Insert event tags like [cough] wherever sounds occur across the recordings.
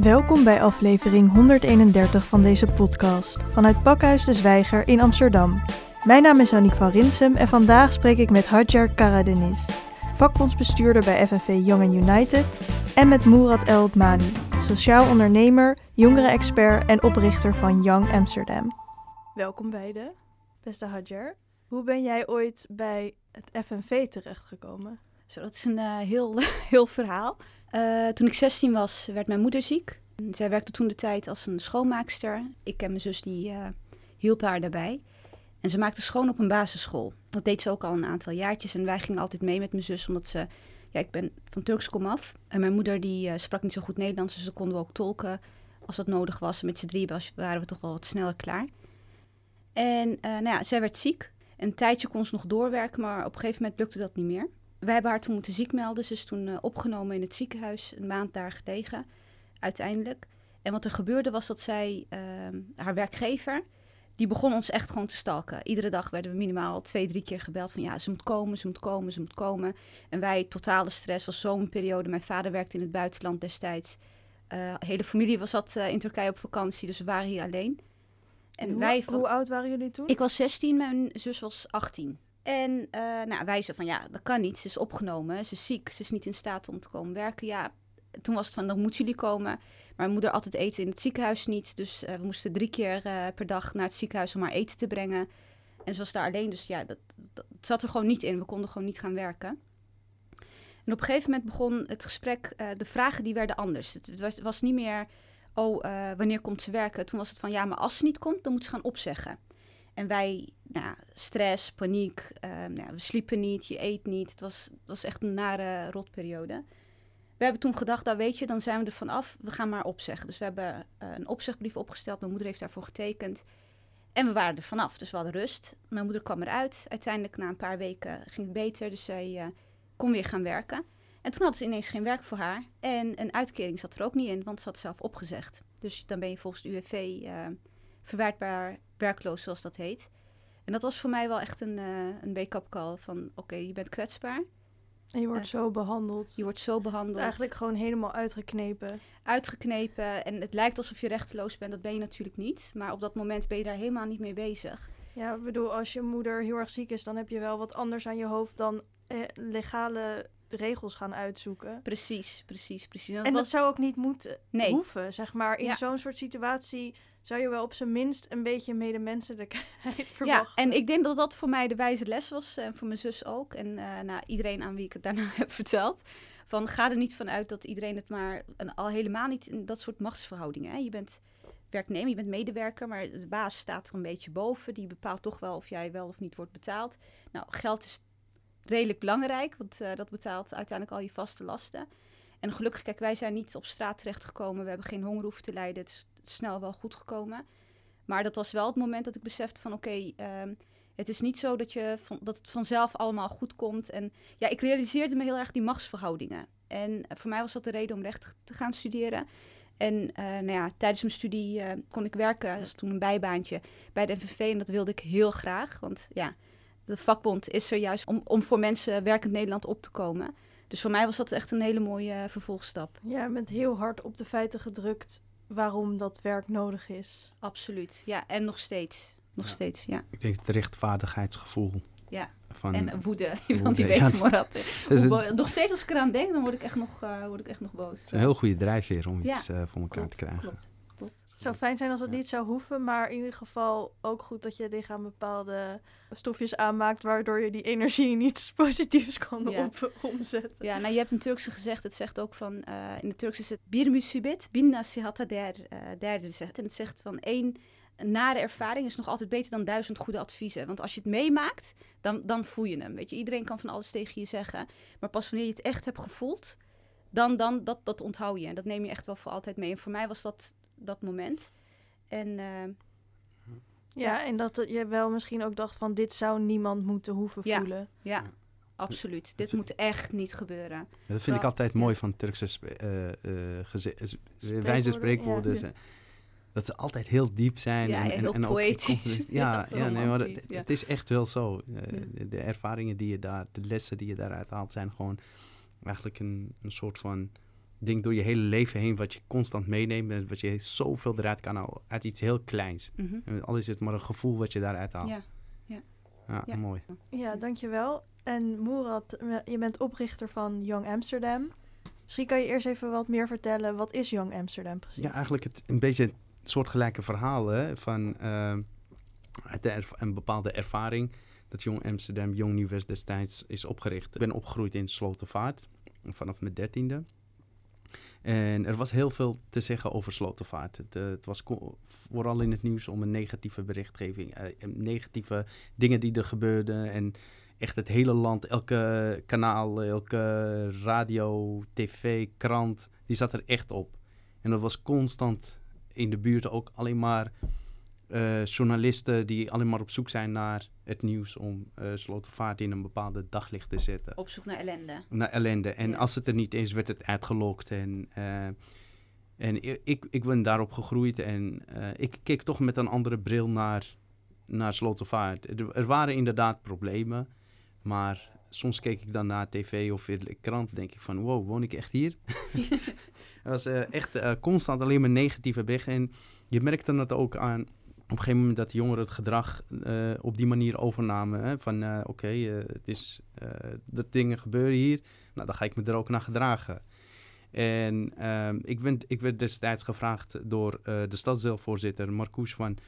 Welkom bij aflevering 131 van deze podcast vanuit Pakhuis de Zwijger in Amsterdam. Mijn naam is Aniek van Rinsem en vandaag spreek ik met Hadjar Karadenis, vakbondsbestuurder bij FNV Young United, en met Murat El Mani, sociaal ondernemer, jongeren-expert en oprichter van Young Amsterdam. Welkom beiden, beste Hadjar. Hoe ben jij ooit bij het FNV terechtgekomen? Zo, dat is een uh, heel, [laughs] heel verhaal. Uh, toen ik 16 was, werd mijn moeder ziek. Zij werkte toen de tijd als een schoonmaakster. Ik en mijn zus die uh, hielp haar daarbij. En ze maakte schoon op een basisschool. Dat deed ze ook al een aantal jaartjes. En wij gingen altijd mee met mijn zus, omdat ze... Ja, ik ben van Turks komaf. En mijn moeder die uh, sprak niet zo goed Nederlands, dus ze konden we ook tolken als dat nodig was. En met z'n drie waren we toch wel wat sneller klaar. En nou ja, zij werd ziek. Een tijdje kon ze nog doorwerken, maar op een gegeven moment lukte dat niet meer wij hebben haar toen moeten ziek melden. Ze is toen uh, opgenomen in het ziekenhuis, een maand daar gelegen, uiteindelijk. En wat er gebeurde was dat zij, uh, haar werkgever, die begon ons echt gewoon te stalken. Iedere dag werden we minimaal twee, drie keer gebeld van ja, ze moet komen, ze moet komen, ze moet komen. En wij, totale stress, was zo'n periode. Mijn vader werkte in het buitenland destijds. Uh, hele familie was zat in Turkije op vakantie, dus we waren hier alleen. En hoe, wij, hoe oud waren jullie toen? Ik was 16, mijn zus was 18. En uh, nou, wij zeiden van ja, dat kan niet. Ze is opgenomen, ze is ziek, ze is niet in staat om te komen werken. Ja, toen was het van dan moeten jullie komen. Maar mijn moeder altijd eten in het ziekenhuis niet. Dus uh, we moesten drie keer uh, per dag naar het ziekenhuis om haar eten te brengen. En ze was daar alleen, dus ja, dat, dat, zat er gewoon niet in. We konden gewoon niet gaan werken. En op een gegeven moment begon het gesprek, de vragen die werden anders. Het, was, was, niet meer, oh, wanneer komt ze werken? Toen was het van, ja, maar als ze niet komt, dan moet ze gaan opzeggen. En wij, nou, stress, paniek, um, nou, we sliepen niet, je eet niet. Het was, het was echt een nare rotperiode. We hebben toen gedacht, nou weet je, dan zijn we er vanaf, we gaan maar opzeggen. Dus we hebben uh, een opzegbrief opgesteld, mijn moeder heeft daarvoor getekend. En we waren er vanaf, dus we hadden rust. Mijn moeder kwam eruit. Uiteindelijk na een paar weken ging het beter, dus zij uh, kon weer gaan werken. En toen hadden ze ineens geen werk voor haar. En een uitkering zat er ook niet in, want ze had zelf opgezegd. Dus dan ben je volgens de UWV uh, verwijtbaar werkloos, zoals dat heet. En dat was voor mij wel echt een, uh, een wake-up call van oké, je bent kwetsbaar. En je wordt uh, zo behandeld. Je wordt zo behandeld. Eigenlijk gewoon helemaal uitgeknepen. Uitgeknepen. En het lijkt alsof je rechteloos bent. Dat ben je natuurlijk niet. Maar op dat moment ben je daar helemaal niet mee bezig. Ja, ik bedoel, als je moeder heel erg ziek is, dan heb je wel wat anders aan je hoofd dan eh, legale regels gaan uitzoeken. Precies, precies, precies. En dat, en dat was... zou ook niet moeten nee. hoeven, zeg maar. In ja. zo'n soort situatie zou je wel op zijn minst een beetje medemenselijkheid [laughs] verwachten. Ja, en ik denk dat dat voor mij de wijze les was en voor mijn zus ook. En uh, nou, iedereen aan wie ik het daarna [laughs] heb verteld. Van ga er niet van uit dat iedereen het maar, en al helemaal niet in dat soort machtsverhoudingen. Hè. Je bent werknemer, je bent medewerker, maar de baas staat er een beetje boven. Die bepaalt toch wel of jij wel of niet wordt betaald. Nou, geld is redelijk belangrijk, want uh, dat betaalt uiteindelijk al je vaste lasten. En gelukkig, kijk, wij zijn niet op straat terechtgekomen. We hebben geen honger hoeven te lijden. Het is snel wel goed gekomen. Maar dat was wel het moment dat ik besefte van oké, um, het is niet zo dat, je dat het vanzelf allemaal goed komt. En ja, ik realiseerde me heel erg die machtsverhoudingen. En voor mij was dat de reden om recht te gaan studeren. En uh, nou ja, tijdens mijn studie uh, kon ik werken, dat is toen een bijbaantje, bij de NVV. En dat wilde ik heel graag, want ja, de vakbond is er juist om, om voor mensen werkend Nederland op te komen. Dus voor mij was dat echt een hele mooie vervolgstap. Ja, je bent heel hard op de feiten gedrukt waarom dat werk nodig is. Absoluut, ja. En nog steeds. Nog ja. steeds, ja. Ik denk het rechtvaardigheidsgevoel. Ja, van, en woede. [laughs] Want die weet maar dat. [laughs] Dus nog steeds als ik eraan denk, dan word ik echt nog, uh, word ik echt nog boos. Het is een heel goede drijfveer om iets uh, voor elkaar klopt, te krijgen. Klopt, zou fijn zijn als het niet zou hoeven, maar in ieder geval ook goed dat je lichaam bepaalde stofjes aanmaakt, waardoor je die energie [laughs] in iets positiefs kan ja. op, omzetten. Ja, nou je hebt een Turkse gezegd, het zegt ook van, uh, in het Turks is het bir musibet bin nasihata der, uh, derde zegt. En het zegt van één nare ervaring is nog altijd beter dan duizend goede adviezen. Want als je het meemaakt, dan, dan voel je hem. Weet je, iedereen kan van alles tegen je zeggen, maar pas wanneer je het echt hebt gevoeld, dan, dan dat, dat onthoud je. En dat neem je echt wel voor altijd mee. En voor mij was dat dat moment. En uh, ja, en dat je wel misschien ook dacht van dit zou niemand moeten hoeven ja, voelen. Ja, absoluut. Dit moet echt niet gebeuren. Ja, dat vind ik altijd mooi van Turkse uh, uh, wijze spreekwoorden. Ja. Dat ze altijd heel diep zijn. Ja, en, heel en poëtisch. Ook, [laughs] ja, ja, nee, maar het, het, is echt wel zo. De, de, ervaringen die je daar, de lessen die je daaruit haalt, zijn gewoon eigenlijk een, een soort van denk door je hele leven heen wat je constant meeneemt. En wat je zoveel eruit kan halen uit iets heel kleins. Mhm. En al is het maar een gevoel wat je daaruit haalt. Ja. Ja, Ja. mooi. Ja, dankjewel. En Moerad, je bent oprichter van Young Amsterdam. Misschien kan je eerst even wat meer vertellen. Wat is Young Amsterdam precies? Ja, eigenlijk het, een beetje een soortgelijke verhaal hè, van erv- een bepaalde ervaring dat Jong Amsterdam, Jong Nieuw-West destijds is opgericht. Ik ben opgegroeid in Slotervaart vanaf mijn dertiende. En er was heel veel te zeggen over Slotervaart. Het, eh, het was vooral in het nieuws om een negatieve berichtgeving, eh, negatieve dingen die er gebeurden. En echt het hele land, elke kanaal, elke radio, tv, krant, die zat er echt op. En dat was constant in de buurt ook alleen maar eh, journalisten die alleen maar op zoek zijn naar het nieuws om Slotervaart in een bepaalde daglicht te zetten. Op zoek naar ellende. Naar ellende. En Ja. als het er niet is, werd het uitgelokt. En, eh, en ik, ik ben daarop gegroeid en ik keek toch met een andere bril naar, naar Slotervaart. Er, er waren inderdaad problemen, maar soms keek ik dan naar tv of in de krant denk ik van wow, woon ik echt hier? [laughs] [laughs] Het was echt constant alleen maar negatieve berichten. En je merkte het ook aan op een gegeven moment dat de jongeren het gedrag eh, op die manier overnamen. Hè? Van eh, oké, eh, het is dat dingen gebeuren hier. Nou, dan ga ik me er ook naar gedragen. En ehm, ik, ik werd destijds gevraagd door de stadsdeelvoorzitter Marcouch van...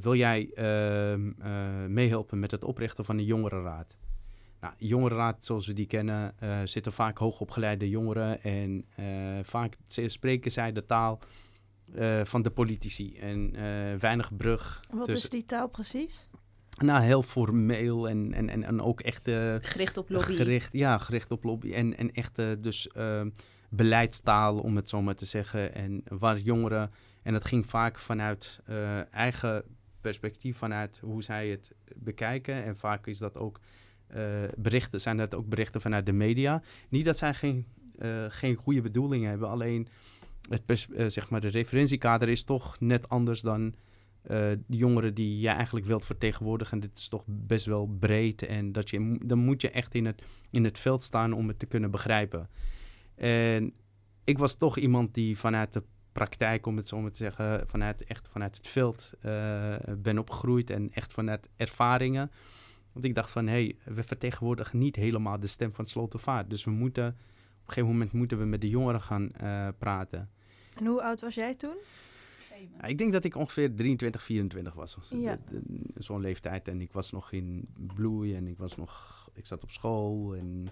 wil jij ehm, eh, meehelpen met het oprichten van een jongerenraad? Nou, jongerenraad, zoals we die kennen, zitten vaak hoogopgeleide jongeren. En vaak spreken zij de taal eh, van de politici. En eh, weinig brug. Wat tussen- is die taal precies? Nou, heel formeel en, en, en, en ook echt... eh, Gericht op lobby. Gericht, ja, gericht op lobby. En, en echt eh, dus beleidstaal, om het zo maar te zeggen. En waar jongeren... En dat ging vaak vanuit eh, eigen perspectief, vanuit hoe zij het bekijken. En vaak is dat ook eh, berichten, zijn dat ook berichten vanuit de media. Niet dat zij geen, eh, geen goede bedoelingen hebben, alleen het eh, zeg maar de referentiekader is toch net anders dan eh, de jongeren die je eigenlijk wilt vertegenwoordigen. Dit is toch best wel breed en dat je, dan moet je echt in het, in het veld staan om het te kunnen begrijpen. En ik was toch iemand die vanuit de praktijk, om het zo maar te zeggen, vanuit, echt vanuit het veld eh, ben opgegroeid en echt vanuit ervaringen. Want ik dacht van, hé, hey, we vertegenwoordigen niet helemaal de stem van Slotervaart. Dus we moeten, op een gegeven moment moeten we met de jongeren gaan praten. En hoe oud was jij toen? Ja, ik denk dat ik ongeveer 23, 24 was. Ja. Zo'n leeftijd. En ik was nog in bloei en ik was nog... Ik zat op school en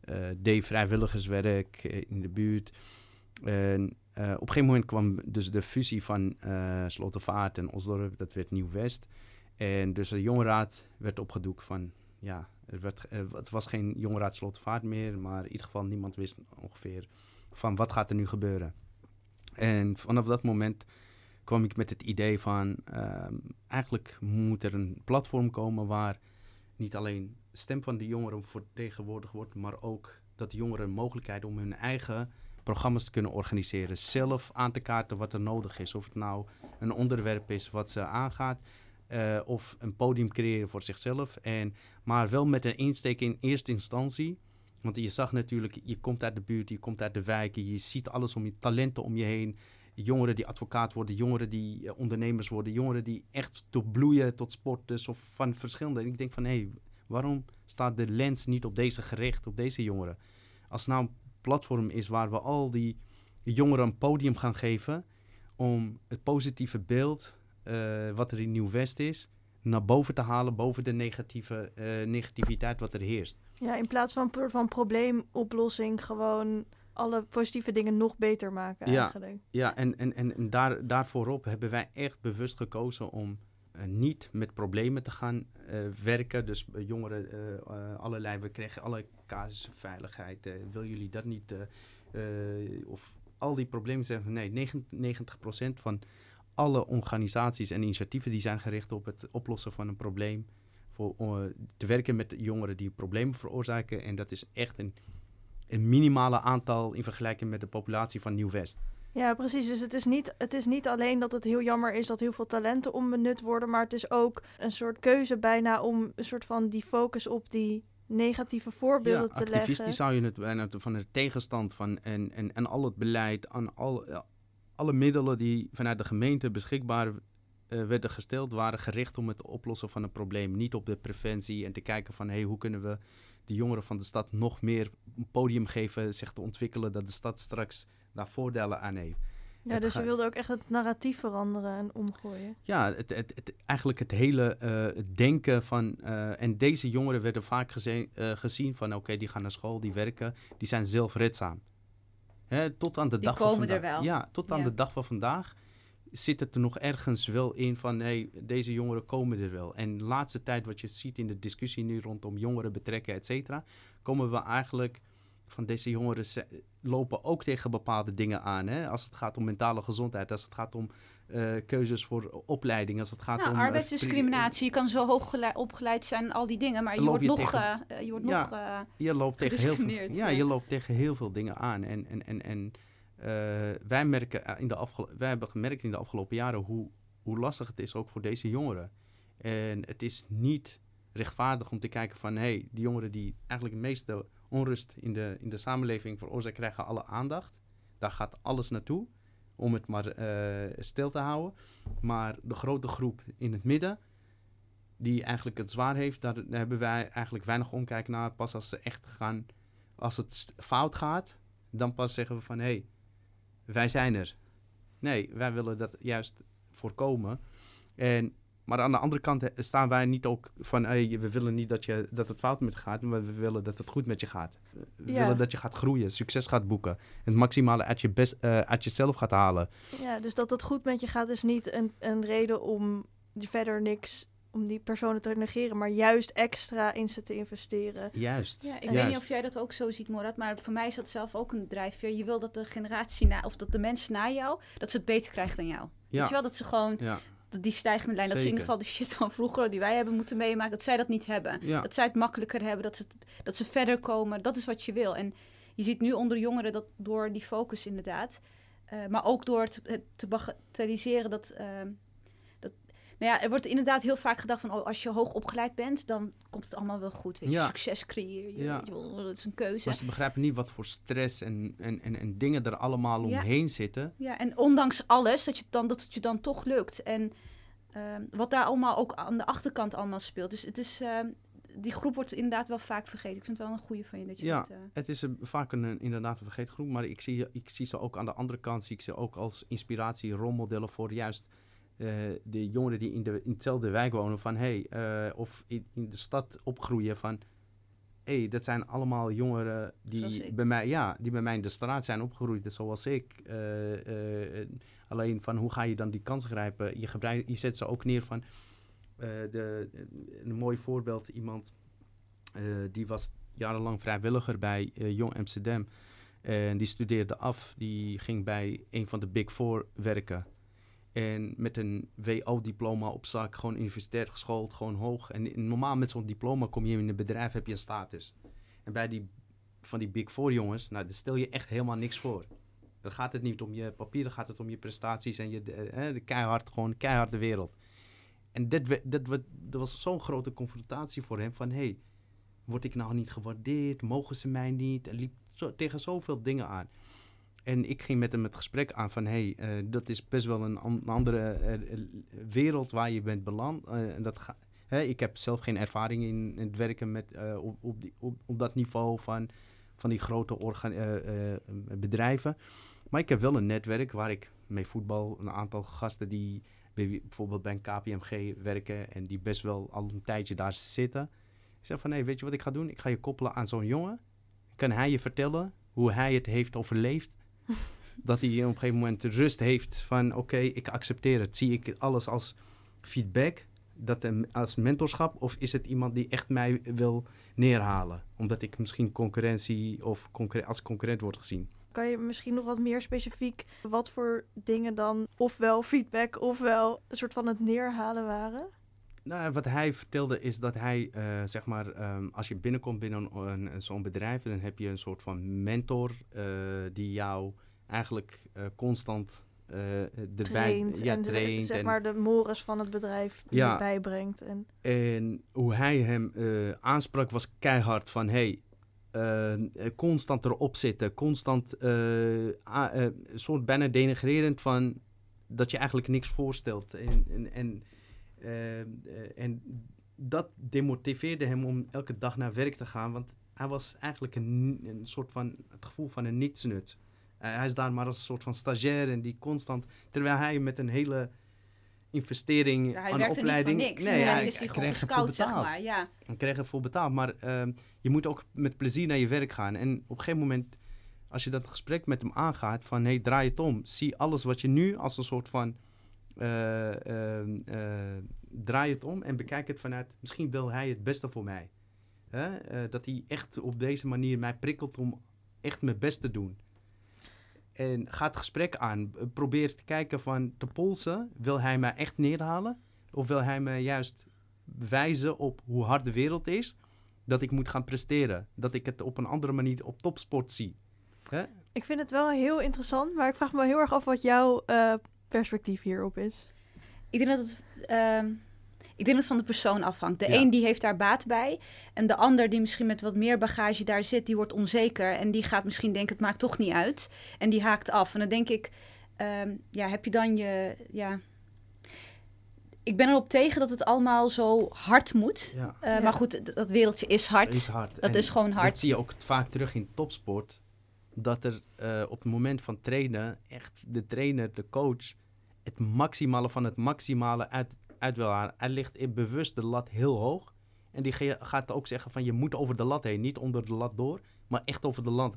eh, deed vrijwilligerswerk in de buurt. En eh, op een gegeven moment kwam dus de fusie van eh Slotervaart en Osdorp. Dat werd Nieuw-West. En dus de jongerenraad werd opgedoekt van... Ja, er werd, er- het was geen jongerenraad Slotervaart meer. Maar in ieder geval niemand wist ongeveer van wat gaat er nu gebeuren. En vanaf dat moment kwam ik met het idee van ehm, eigenlijk moet er een platform komen waar niet alleen de stem van de jongeren vertegenwoordigd wordt, maar ook dat de jongeren mogelijkheid om hun eigen programma's te kunnen organiseren. Zelf aan te kaarten wat er nodig is. Of het nou een onderwerp is wat ze aangaat. eh, of een podium creëren voor zichzelf. En, maar wel met een insteek in eerste instantie. Want je zag natuurlijk, je komt uit de buurt, je komt uit de wijken, je ziet alles om je talenten om je heen jongeren die advocaat worden, jongeren die eh, ondernemers worden, jongeren die echt tot bloeien tot sporters of van verschillende. En ik denk van hé, hey, waarom staat de lens niet op deze gericht, op deze jongeren? Als nou een platform is waar we al die jongeren een podium gaan geven om het positieve beeld eh, wat er in Nieuw-West is, naar boven te halen, boven de negatieve, eh, negativiteit wat er heerst. Ja, in plaats van, pro- van probleemoplossing gewoon alle positieve dingen nog beter maken Ja. eigenlijk. Ja, en, en, en, en daar, daarvoorop hebben wij echt bewust gekozen om eh, niet met problemen te gaan eh, werken. Dus jongeren, allerlei, we kregen alle casussen veiligheid. eh, wil jullie dat niet? of al die problemen zeggen nee, 99% van alle organisaties en initiatieven die zijn gericht op het oplossen van een probleem. Voor eh, te werken met jongeren die problemen veroorzaken. En dat is echt een, een minimale aantal in vergelijking met de populatie van Nieuw-West. Ja, precies. Dus het is, niet, het is niet alleen dat het heel jammer is dat heel veel talenten onbenut worden, maar het is ook een soort keuze bijna om een soort van die focus op die negatieve voorbeelden ja, te leggen. activistisch zou je het bijna van de tegenstand van en, en, en al het beleid, aan al, alle middelen die vanuit de gemeente beschikbaar eh, werden gesteld, waren gericht om het oplossen van een probleem. Niet op de preventie en te kijken van hey, hoe kunnen we de jongeren van de stad nog meer een podium geven, zich te ontwikkelen, dat de stad straks daar voordelen aan heeft. Ja, Het dus je wilde ook echt het narratief veranderen en omgooien. Ja, het, het, het- eigenlijk het hele eh, denken van... eh, en deze jongeren werden vaak eh, gezien van... oké, die gaan naar school, die werken, die zijn zelfredzaam. Hè, tot aan de Die dag van er vandaag. wel. Ja, tot aan Ja. de dag van vandaag zit het er nog ergens wel in van... nee, deze jongeren komen er wel. En de laatste tijd wat je ziet in de discussie nu rondom jongeren betrekken, et cetera... komen we eigenlijk van deze jongeren lopen ook tegen bepaalde dingen aan. Hè? Als het gaat om mentale gezondheid, als het gaat om eh, keuzes voor opleiding, als het gaat Nou, om... eh, arbeidsdiscriminatie, je kan zo hoog gele- opgeleid zijn, al die dingen, maar je wordt je nog, tegen- eh, je wordt Ja. nog je loopt tegen heel veel, gediscrimineerd, ja, ja. je loopt tegen heel veel dingen aan. En, en, en, en wij, merken in de wij hebben gemerkt in de afgelopen jaren hoe, hoe lastig het is ook voor deze jongeren. En het is niet rechtvaardig om te kijken van... hé, hey, die jongeren die eigenlijk het meeste onrust in de, in de samenleving veroorzaken... krijgen alle aandacht. Daar gaat alles naartoe om het maar eh, stil te houden. Maar de grote groep in het midden... die eigenlijk het zwaar heeft... daar, hebben wij eigenlijk weinig omkijk naar. Pas als ze echt gaan... als het fout gaat... dan pas zeggen we van... hé, hey, wij zijn er. Nee, wij willen dat juist voorkomen. En, maar aan de andere kant staan wij niet ook van... Hey, we willen niet dat, je, dat het fout met je gaat... maar we willen dat het goed met je gaat. We Ja. willen dat je gaat groeien, succes gaat boeken... het maximale uit, je best, eh, uit jezelf gaat halen. Ja, dus dat het goed met je gaat is niet een, een reden om je verder niks, om die personen te negeren, maar juist extra in ze te investeren. Juist. Ja, ik juist. weet niet of jij dat ook zo ziet, Morad, maar voor mij is dat zelf ook een drijfveer. Je wil dat de generatie na, of dat de mensen na jou, dat ze het beter krijgen dan jou. Ja. Weet je wel, dat ze gewoon Ja, die stijgende lijn, dat ze in ieder geval de shit van vroeger die wij hebben moeten meemaken, dat zij dat niet hebben. ja. Dat zij het makkelijker hebben, dat ze, dat ze verder komen. Dat is wat je wil. En je ziet nu onder jongeren dat door die focus inderdaad, eh, maar ook door het, het te bagatelliseren dat, ehm, dat... Nou ja, er wordt inderdaad heel vaak gedacht van, oh, als je hoog opgeleid bent, dan komt het allemaal wel goed. Weet je, Ja. succes creëer je, Ja. je dat is een keuze. Maar ze begrijpen niet wat voor stress en, en, en, en dingen er allemaal omheen zitten. Ja, en ondanks alles, dat, je dan, dat het je dan toch lukt. En ehm, wat daar allemaal ook aan de achterkant allemaal speelt. Dus het is, ehm, die groep wordt inderdaad wel vaak vergeten. Ik vind het wel een goede van je dat je Ja. dat... eh, Het is een, vaak een, inderdaad een vergeten groep, maar ik zie, ik zie ze ook aan de andere kant, zie ik ze ook als inspiratie, rolmodellen voor juist de jongeren die in, de, in hetzelfde wijk wonen van hey, eh, of in, in de stad opgroeien van hey, dat zijn allemaal jongeren die bij mij, ja, die bij mij in de straat zijn opgegroeid, zoals ik. Eh, eh, alleen van hoe ga je dan die kans grijpen? Je, je zet ze ook neer van eh, de, een mooi voorbeeld, iemand eh, die was jarenlang vrijwilliger bij eh, Jong Amsterdam. En die studeerde af. Die ging bij een van de Big Four werken. En met een WO-diploma op zak, gewoon universitair geschoold, gewoon hoog. En normaal met zo'n diploma kom je in een bedrijf, heb je een status. En bij die, van die Big Four jongens, nou, daar stel je echt helemaal niks voor. Dan gaat het niet om je papieren, gaat het om je prestaties en je, de, eh, keihard, gewoon keihard de wereld. En dat, was zo'n grote confrontatie voor hem van, hey, word ik nou niet gewaardeerd? Mogen ze mij niet? Hij liep zo, tegen zoveel dingen aan. En ik ging met hem het gesprek aan van... hé, hey, eh, dat is best wel een, an- een andere eh, eh, wereld waar je bent beland. En dat ga, hè, ik heb zelf geen ervaring in, het werken met, op, op, die, op, dat niveau van, van die grote bedrijven. Maar ik heb wel een netwerk waar ik mee voetbal. Een aantal gasten die bijvoorbeeld bij een KPMG werken... en die best wel al een tijdje daar zitten... Ik zeg van, nee, weet je wat ik ga doen? Ik ga je koppelen aan zo'n jongen. Kan hij je vertellen hoe hij het heeft overleefd? [laughs] dat hij op een gegeven moment rust heeft van, oké, ik accepteer het. Zie ik alles als feedback, dat als mentorschap? Of is het iemand die echt mij wil neerhalen? Omdat ik misschien concurrentie of als concurrent word gezien. Kan je misschien nog wat meer specifiek wat voor dingen dan ofwel feedback ofwel een soort van het neerhalen waren? Nou, wat hij vertelde is dat hij, eh, zeg maar, ehm, als je binnenkomt binnen een, een- zo'n bedrijf, dan heb je een soort van mentor eh, die jou eigenlijk eh, constant erbij traint ja, en de, traint zeg en, maar de mores van het bedrijf Ja. erbij brengt. En, en hoe hij hem aansprak was keihard van hey, constant erop zitten, constant een soort bijna denigrerend van dat je eigenlijk niks voorstelt. En, en, en, en dat demotiveerde hem om elke dag naar werk te gaan, want hij was eigenlijk een, een soort van het gevoel van een nietsnut. Eh, hij is daar maar als een soort van stagiair en die constant, terwijl hij met een hele investering Ja, hij aan werkte niet opleiding. voor niks. Nee, Nee, hij, is hij hij kreeg gescout, zeg betaald. maar. Ja. Krijg je ervoor betaald. Maar ehm, je moet ook met plezier naar je werk gaan. En op een gegeven moment, als je dat gesprek met hem aangaat, van hey, draai het om. Zie alles wat je nu als een soort van. Eh, ehm, eh, draai het om en bekijk het vanuit. Misschien wil hij het beste voor mij. Eh, dat hij echt op deze manier mij prikkelt om echt mijn best te doen. En ga het gesprek aan. Probeer te kijken van te polsen. Wil hij mij echt neerhalen? Of wil hij me juist wijzen op hoe hard de wereld is? Dat ik moet gaan presteren. Dat ik het op een andere manier op topsport zie. Ik vind het wel heel interessant, maar ik vraag me heel erg af wat jouw perspectief hierop is. Ik denk dat het. ehm, ik denk dat het van de persoon afhangt. De Ja. een die heeft daar baat bij. En de ander die misschien met wat meer bagage daar zit, die wordt onzeker. En die gaat misschien denken, het maakt toch niet uit. En die haakt af. En dan denk ik, ehm, ja, heb je dan je. Ja. Ik ben erop tegen dat het allemaal zo hard moet. Ja. Eh, Ja. Maar goed, dat wereldje is hard. is hard. Dat En is gewoon hard. Dat zie je ook vaak terug in topsport. Dat er eh, op het moment van trainen echt de trainer, de coach, het maximale van het maximale uit, wil halen. Hij ligt bewust de lat heel hoog. En die gaat ook zeggen van je moet over de lat heen. Niet onder de lat door, maar echt over de lat.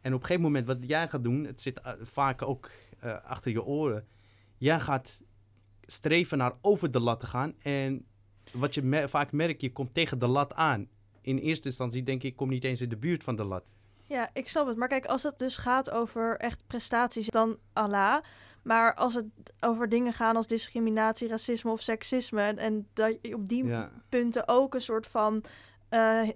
En op een gegeven moment wat jij gaat doen, het zit eh, vaak ook eh, achter je oren. Jij gaat streven naar over de lat te gaan. En wat je vaak merkt, je komt tegen de lat aan. In eerste instantie denk ik, ik kom niet eens in de buurt van de lat. Ja, ik snap het. Maar kijk, als het dus gaat over echt prestaties, dan Allah. Maar als het over dingen gaan als discriminatie, racisme of seksisme... en, en dat je op die Ja, punten ook een soort van... eh,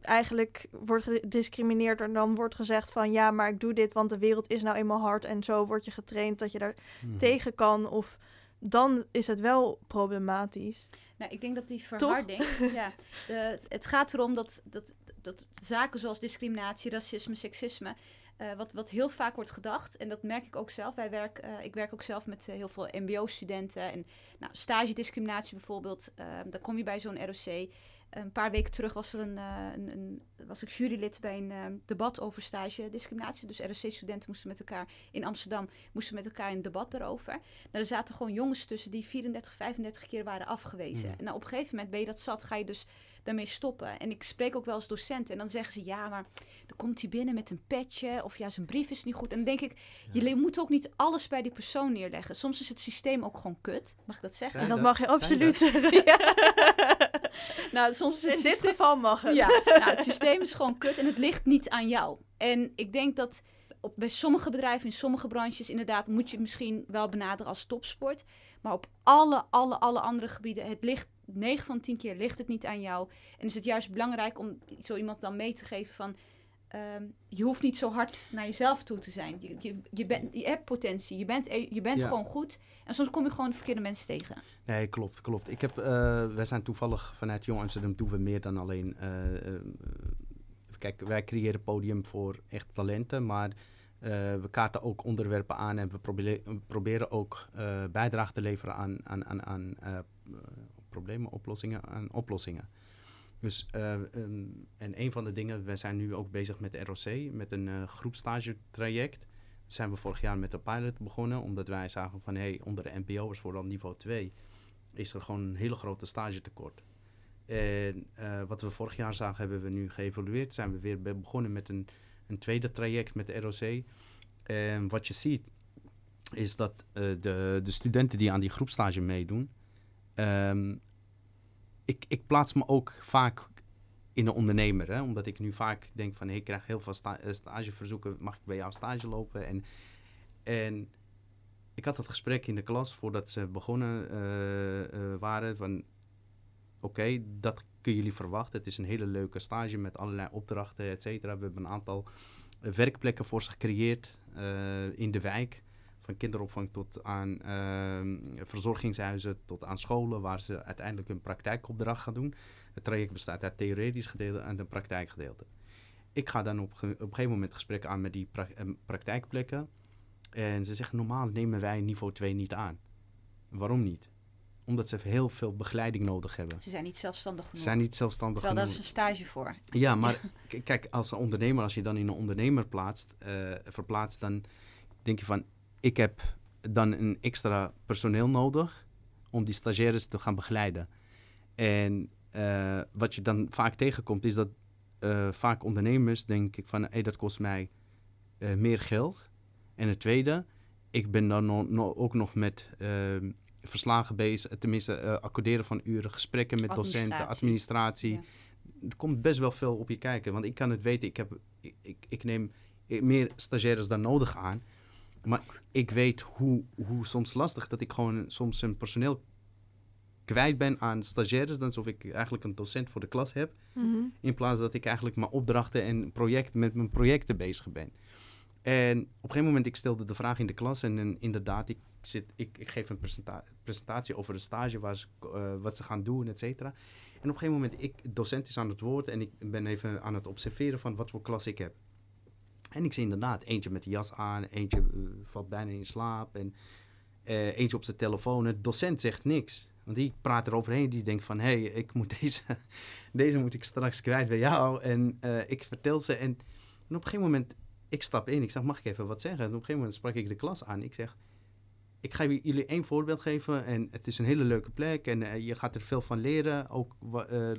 eigenlijk wordt gediscrimineerd en dan wordt gezegd van... ja, maar ik doe dit, want de wereld is nou eenmaal hard... en zo word je getraind dat je daar Mhm. tegen kan. Of dan is het wel problematisch. Nou, ik denk dat die verharding. [laughs] ja, de, het gaat erom dat, dat, dat zaken zoals discriminatie, racisme, seksisme. Eh, wat, wat heel vaak wordt gedacht, en dat merk ik ook zelf. Wij werk, eh, ik werk ook zelf met eh, heel veel MBO-studenten. En nou, stagediscriminatie bijvoorbeeld, eh, daar kom je bij zo'n ROC. Een paar weken terug was er een, een, een, was ik jurylid bij een eh, debat over stage-discriminatie. Dus ROC-studenten moesten met elkaar in Amsterdam moesten met elkaar een debat daarover. Nou, er zaten gewoon jongens tussen die 34, 35 keer waren afgewezen. Ja. En nou, op een gegeven moment ben je dat zat, ga je dus daarmee stoppen. En ik spreek ook wel eens docenten en dan zeggen ze... ja, maar dan komt hij binnen met een petje of ja, zijn brief is niet goed. En dan denk ik, je moet ook niet alles bij die persoon neerleggen. Soms is het systeem ook gewoon kut. Mag ik dat zeggen? En dat dat- mag je absoluut [laughs] zeggen. [laughs] nou, soms is het In dit systeem... geval mag het. Ja, [laughs] nou, het systeem is gewoon kut en het ligt niet aan jou. En ik denk dat op, bij sommige bedrijven, in sommige branches, inderdaad, moet je het misschien wel benaderen als topsport. Maar op alle, alle, alle andere gebieden, het ligt 9 van 10 keer ligt het niet aan jou. En is het juist belangrijk om zo iemand dan mee te geven van. ehm, je hoeft niet zo hard naar jezelf toe te zijn. Je, je, je, hebt potentie, je bent, e- je bent Ja. gewoon goed. En soms kom je gewoon de verkeerde mensen tegen. Nee, klopt, klopt. Ik heb, eh, wij zijn toevallig vanuit Jong Amsterdam doen we meer dan alleen. eh, eh, kijk, wij creëren podium voor echt talenten, maar we kaarten ook onderwerpen aan en we proberen, proberen ook bijdrage te leveren aan, aan, aan, aan problemen, oplossingen, aan oplossingen. Dus, eh, ehm, en een van de dingen, we zijn nu ook bezig met de ROC, met een eh groepstage traject. Zijn we vorig jaar met een pilot begonnen, omdat wij zagen van, hé, hey, onder de NPO'ers, vooral niveau 2, is er gewoon een hele grote stagetekort. En eh, wat we vorig jaar zagen, hebben we nu geëvalueerd. Zijn we weer be- begonnen met een, een tweede traject met de ROC. En wat je ziet, is dat de, de studenten die aan die groepstage meedoen, ehm, ik, ik plaats me ook vaak in de ondernemer. Hè? Omdat ik nu vaak denk van, ik krijg heel veel eh, stageverzoeken. Mag ik bij jou stage lopen? En, en ik had dat gesprek in de klas voordat ze begonnen eh, eh, waren. Van, oké, dat kunnen jullie verwachten. Het is een hele leuke stage met allerlei opdrachten, et cetera. We hebben een aantal werkplekken voor ze gecreëerd in de wijk. Van van kinderopvang tot aan ehm, verzorgingshuizen, tot aan scholen waar ze uiteindelijk hun praktijkopdracht gaan doen. Het traject bestaat uit theoretisch gedeelte en een praktijkgedeelte. Ik ga dan op, op een gegeven moment gesprekken aan met die pra- eh, praktijkplekken. En ze zeggen, normaal nemen wij niveau 2 niet aan. Waarom niet? Omdat ze heel veel begeleiding nodig hebben. Ze zijn niet zelfstandig Ze genoeg. zijn niet zelfstandig Terwijl daar genoeg. is een stage voor. Ja, [laughs] maar kijk, als een ondernemer, als je dan in een ondernemer plaatst, eh, verplaatst, dan denk je van, ik heb dan een extra personeel nodig om die stagiaires te gaan begeleiden. En eh, wat je dan vaak tegenkomt, is dat eh, vaak ondernemers denken van, hé, dat kost mij eh, meer geld. En het tweede, ik ben dan no- no- ook nog met ehm, verslagen bezig, tenminste accorderen van uren, gesprekken met docenten, Administratie. administratie Ja. er komt best wel veel op je kijken. Want ik kan het weten, ik, heb, ik, ik, ik neem meer stagiaires dan nodig aan. Maar ik weet hoe, hoe soms lastig dat ik gewoon soms een personeel kwijt ben aan stagiaires. Dan alsof ik eigenlijk een docent voor de klas heb. Mhm. In plaats dat ik eigenlijk mijn opdrachten en projecten met mijn projecten bezig ben. En op een gegeven moment, ik stelde de vraag in de klas. En, en inderdaad, ik, zit, ik, ik geef een presenta- presentatie over de stage, waar ze, eh, wat ze gaan doen, et cetera. En op een gegeven moment, ik, de docent is aan het woord en ik ben even aan het observeren van wat voor klas ik heb. En ik zie inderdaad eentje met de jas aan, eentje eh, valt bijna in slaap en eh, eentje op zijn telefoon. De docent zegt niks. Want die praat er overheen, die denkt van, hé, hey, ik moet [laughs] deze, deze moet ik straks kwijt bij jou. En eh, ik vertel ze en, op een gegeven moment, ik stap in, ik zeg, mag ik even wat zeggen? En op een gegeven moment sprak ik de klas aan. Ik zeg, ik ga jullie één voorbeeld geven en het is een hele leuke plek en je gaat er veel van leren. Ook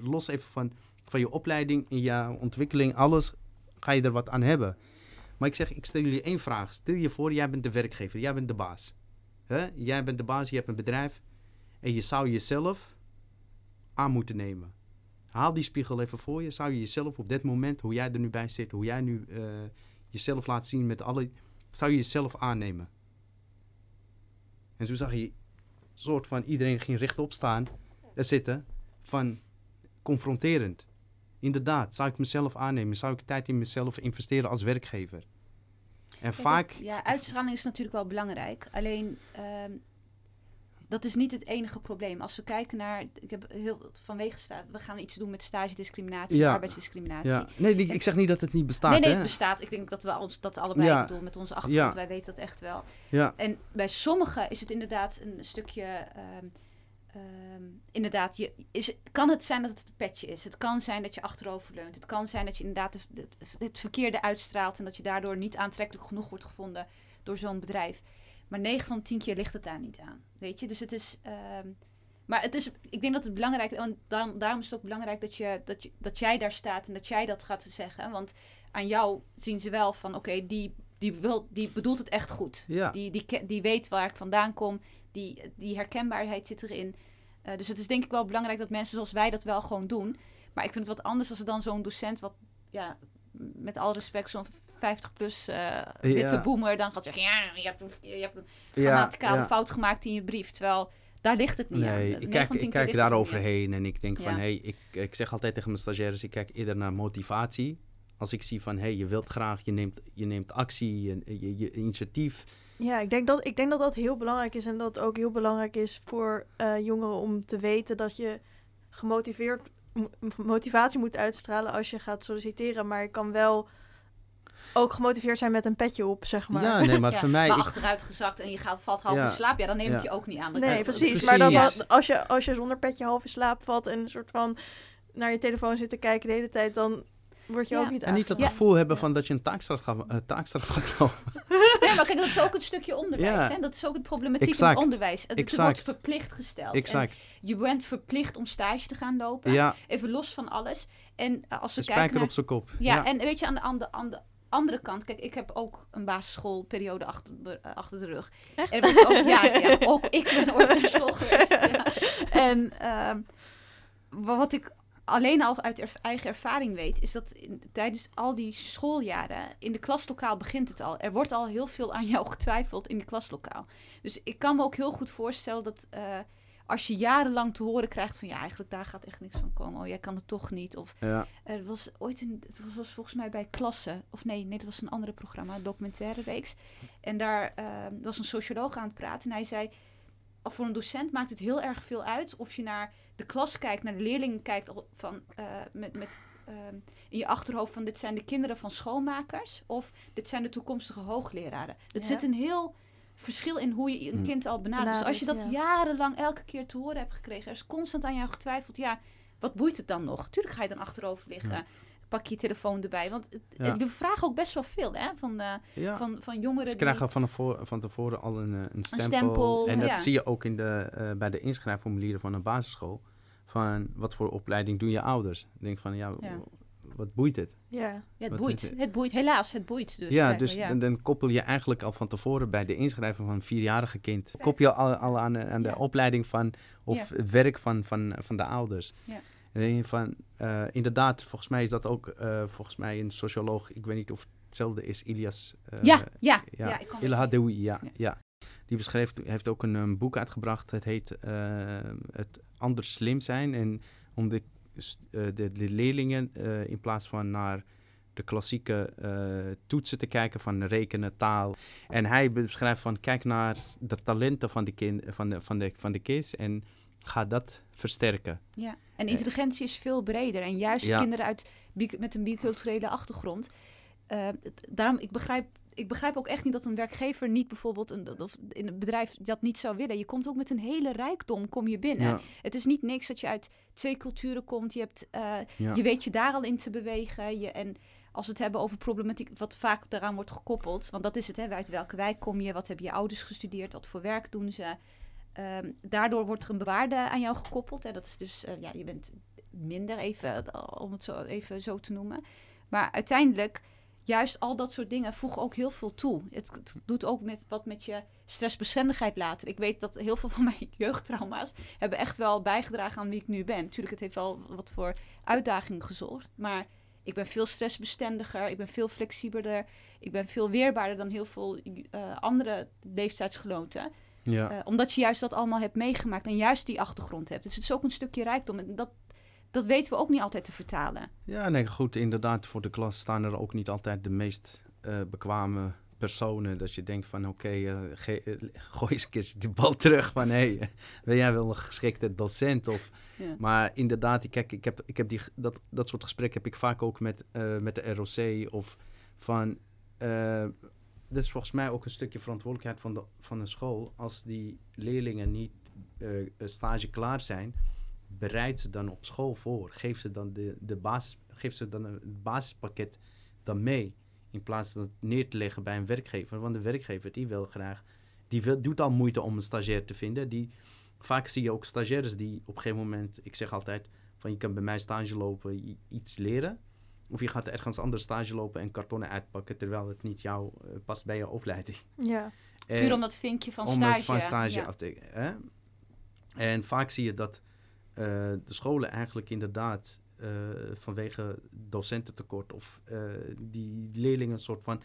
los even van, van je opleiding, in je ontwikkeling, alles, ga je er wat aan hebben. Maar ik zeg, ik stel jullie één vraag. Stel je voor, jij bent de werkgever, jij bent de baas. Hè? Jij bent de baas, je hebt een bedrijf en je zou jezelf aan moeten nemen. Haal die spiegel even voor je. Zou je jezelf op dit moment, hoe jij er nu bij zit, hoe jij nu eh, jezelf laat zien met alle, zou je jezelf aannemen? En zo zag je, soort van iedereen ging rechtop staan, eh, zitten, van confronterend. Inderdaad, zou ik mezelf aannemen? Zou ik tijd in mezelf investeren als werkgever? En vaak... Ja, uitstraling is natuurlijk wel belangrijk. Alleen, ehm, dat is niet het enige probleem. Als we kijken naar... Ik heb heel vanwege... Sta, we gaan iets doen met stagediscriminatie, Ja. arbeidsdiscriminatie. Ja, nee, ik zeg niet dat het niet bestaat. nee, nee, hè? het bestaat. Ik denk dat we ons dat allebei Ja. bedoel met onze achtergrond. Wij weten dat echt wel. Ja, En bij sommigen is het inderdaad een stukje. ehm, ehm, inderdaad, je, is, kan het zijn dat het een petje is. Het kan zijn dat je achteroverleunt. Het kan zijn dat je inderdaad de- de- het verkeerde uitstraalt. En dat je daardoor niet aantrekkelijk genoeg wordt gevonden door zo'n bedrijf. Maar 9 van 10 keer ligt het daar niet aan. Weet je, dus het is. ehm, maar het is, ik denk dat het belangrijk is, daarom, daarom is het ook belangrijk dat, je, dat, je, dat jij daar staat en dat jij dat gaat zeggen. Want aan jou zien ze wel van, oké, die, die, wil, die bedoelt het echt goed. ja. Die, die, die weet waar ik vandaan kom. Die, die herkenbaarheid zit erin. Eh, dus het is denk ik wel belangrijk dat mensen zoals wij dat wel gewoon doen. Maar ik vind het wat anders als er dan zo'n docent, wat ja, met alle respect, zo'n 50-plus witte Ja. boemer dan gaat zeggen: Ja, je hebt, een- je hebt een grammaticale ja. fout gemaakt in je brief. Terwijl daar ligt het niet aan. Nee, ik kijk, ik kijk daar er overheen en ik denk van, hey, ik, ik zeg altijd tegen mijn stagiaires, ik kijk eerder naar motivatie. Als ik zie van, hé, hey, je wilt graag, je neemt, je neemt actie, je, je, je initiatief. Ja, ik denk, dat, ik denk dat dat heel belangrijk is. En dat het ook heel belangrijk is voor eh, jongeren om te weten dat je gemotiveerd mo- motivatie moet uitstralen als je gaat solliciteren. Maar je kan wel ook gemotiveerd zijn met een petje op, zeg maar. Ja, nee, maar [laughs] Ja, voor mij... maar ik- achteruit gezakt en je gaat, valt half Ja. in slaap. Ja, dan neem ik Ja. je ook niet aan. Dan Nee, precies. precies. Maar dat- als, je, als je zonder petje half in slaap valt en een soort van naar je telefoon zit te kijken de hele tijd, dan word je Ja. ook niet en niet dat gevoel hebben Ja. van dat je een taakstraf gaat, taakstraf gaat lopen. Nee, maar kijk, dat is ook een stukje onderwijs. Ja. Hè? Dat is ook het problematiek in Exact. het onderwijs. Het, het Exact. wordt verplicht gesteld. En Exact. je bent verplicht om stage te gaan lopen. Ja, Even los van alles. En eh, als we kijken spijker naar... op zijn kop. Ja, en weet je, aan de, aan, de, aan de andere kant... Kijk, ik heb ook een basisschoolperiode achter, de- eh, achter de rug. Echt? En ik ook, ja, ja, [laughs] ook ik ben ooit naar school geweest. Ja. En ehm, wa- wat ik alleen al uit erv- eigen ervaring weet... is dat in- tijdens al die schooljaren... in de klaslokaal begint het al. Er wordt al heel veel aan jou [laughs] getwijfeld in de klaslokaal. Dus ik kan me ook heel goed voorstellen dat... eh, als je jarenlang te horen krijgt van ja, eigenlijk daar gaat echt niks van komen. Oh, jij kan het toch niet. Of Ja. er was ooit een, het was, was volgens mij bij Klasse. Of nee, nee, dat was een andere programma, een documentaire reeks. En daar eh, was een socioloog aan het praten. En hij zei, "Of voor een docent maakt het heel erg veel uit of je naar de klas kijkt, naar de leerlingen kijkt van, eh, met, met ehm, in je achterhoofd van dit zijn de kinderen van schoonmakers of dit zijn de toekomstige hoogleraren. Er Ja. zit een heel verschil in hoe je een Hm. kind al benadert. Dus als je dat jarenlang elke keer te horen hebt gekregen, er is constant aan jou getwijfeld, ja, wat boeit het dan nog? Tuurlijk ga je dan achterover liggen. Ja. Pak je telefoon erbij. Want Ja. we vragen ook best wel veel hè, van, eh, ja. van, van jongeren. Ze die- krijgen van, tevoren, van tevoren al een, eh, een stempel. stempel, en dat ja. zie je ook in de, eh, bij de inschrijfformulieren van een basisschool. Van wat voor opleiding doen je ouders? Ik denk van ja, wat boeit het? Ja. Ja, het Wat boeit. het? Het boeit. Helaas, het boeit. Dus, ja, dus ja. Dan, dan koppel je eigenlijk al van tevoren bij de inschrijving van een vierjarige kind. Koppel je al, al aan, de- aan de Ja. opleiding van, of Ja. het werk van, van, van de ouders. Ja. En dan denk je van, eh, inderdaad, volgens mij is dat ook, eh, volgens mij een socioloog, ik weet niet of het hetzelfde is, Ilias. eh, ja, ja, ja, ja. ik kan Ilha Dewi, ja, Ja. ja. Die beschreef, heeft ook een, boek uitgebracht. Het heet Het Anders Slim Zijn. En om de, de, de leerlingen in plaats van naar de klassieke toetsen te kijken van rekenen, taal. En hij beschrijft van kijk naar de talenten van de, kind, van de, van de, van de kids en ga dat versterken. Ja, en intelligentie is veel breder. En juist Ja. kinderen uit, met een biculturele achtergrond. eh, daarom, ik begrijp, ik begrijp ook echt niet dat een werkgever niet bijvoorbeeld een, of in een bedrijf dat niet zou willen. Je komt ook met een hele rijkdom, kom je binnen. Ja, Het is niet niks dat je uit twee culturen komt. Je, hebt, eh, ja. je weet je daar al in te bewegen. Je, en als we het hebben over problematiek, wat vaak daaraan wordt gekoppeld. Want dat is het, hè, uit welke wijk kom je? Wat hebben je ouders gestudeerd? Wat voor werk doen ze? Ehm, daardoor wordt er een bewaarde aan jou gekoppeld. Hè. Dat is dus, eh, ja, je bent minder even, eh, om het zo even zo te noemen. Maar uiteindelijk, juist al dat soort dingen voegen ook heel veel toe. Het, doet ook met wat met je stressbestendigheid later. Ik weet dat heel veel van mijn [laughs] jeugdtrauma's hebben echt wel bijgedragen aan wie ik nu ben. Tuurlijk, het heeft wel wat voor uitdagingen gezorgd. Maar ik ben veel stressbestendiger, ik ben veel flexibeler, ik ben veel weerbaarder dan heel veel eh, andere leeftijdsgenoten. Ja. Eh, omdat je juist dat allemaal hebt meegemaakt en juist die achtergrond hebt. Dus het is ook een stukje rijkdom. En dat, dat weten we ook niet altijd te vertalen. Ja, nee, goed. Inderdaad, voor de klas staan er ook niet altijd de meest eh, bekwame personen. Dat je denkt van, oké, eh, gooi eens een keer de bal terug. Van, hé, hey, [laughs] ben jij wel een geschikte docent? Of, Ja. Maar inderdaad, kijk, ik heb, ik heb die, dat, dat soort gesprekken heb ik vaak ook met, met de ROC. Of van, dat is volgens mij ook een stukje verantwoordelijkheid van de, van de school. Als die leerlingen niet eh, stage klaar zijn, bereid ze dan op school voor. Geef ze dan, de, de basis, geef ze dan het basispakket dan mee. In plaats van het neer te leggen bij een werkgever. Want de werkgever die wil graag, die wil, doet al moeite om een stagiair te vinden. Die, vaak zie je ook stagiaires die op een gegeven moment, ik zeg altijd, van je kan bij mij stage lopen, iets leren. Of je gaat ergens anders stage lopen en kartonnen uitpakken, terwijl het niet jou eh, past bij jouw opleiding. Ja. En- Puur om dat vinkje van om stage. het van stage ja. af te... Hè? En vaak zie je dat eh, de scholen eigenlijk inderdaad eh, vanwege docententekort of eh, die leerlingen een soort van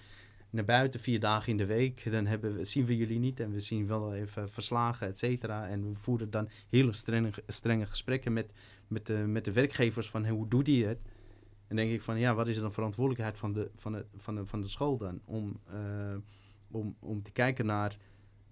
naar buiten vier dagen in de week, dan hebben we, zien we jullie niet en we zien wel even verslagen, et cetera. En we voeren dan hele strenge, strenge gesprekken met, met, de, met de werkgevers van hey, hoe doet hij het? En denk ik van ja, wat is dan verantwoordelijkheid van de, van de, van de, van de school dan? Om, eh, om, om te kijken naar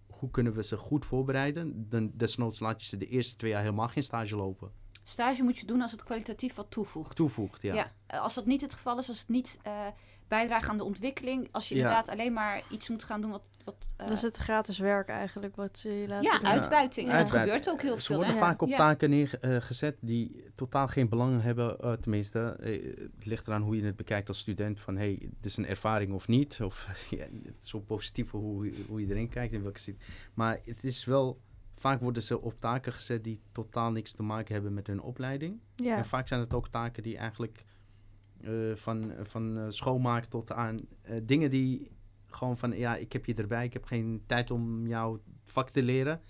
hoe kunnen we ze goed voorbereiden. Dan desnoods laat je ze de eerste twee jaar helemaal geen stage lopen. Stage moet je doen als het kwalitatief wat toevoegt. Toevoegt, ja. Ja. als dat niet het geval is, als het niet eh, bijdraagt aan de ontwikkeling, als je Ja. inderdaad alleen maar iets moet gaan doen wat. wat eh, Dat is het gratis werk eigenlijk wat ze je laten ja, doen. uitbuiting. En dat gebeurt ook heel Ze veel. worden hè? vaak op Ja. taken neergezet die totaal geen belang hebben. eh, tenminste, eh, het ligt eraan hoe je het bekijkt als student. Van hey, het is een ervaring of niet. Of [laughs] ja, het is zo positief hoe, hoe je erin kijkt. In welke zit. Maar het is wel, vaak worden ze op taken gezet die totaal niks te maken hebben met hun opleiding. Ja. En vaak zijn het ook taken die eigenlijk van, van eh, schoonmaak tot aan eh, dingen die gewoon van ja, ik heb je erbij, ik heb geen tijd om jouw vak te leren.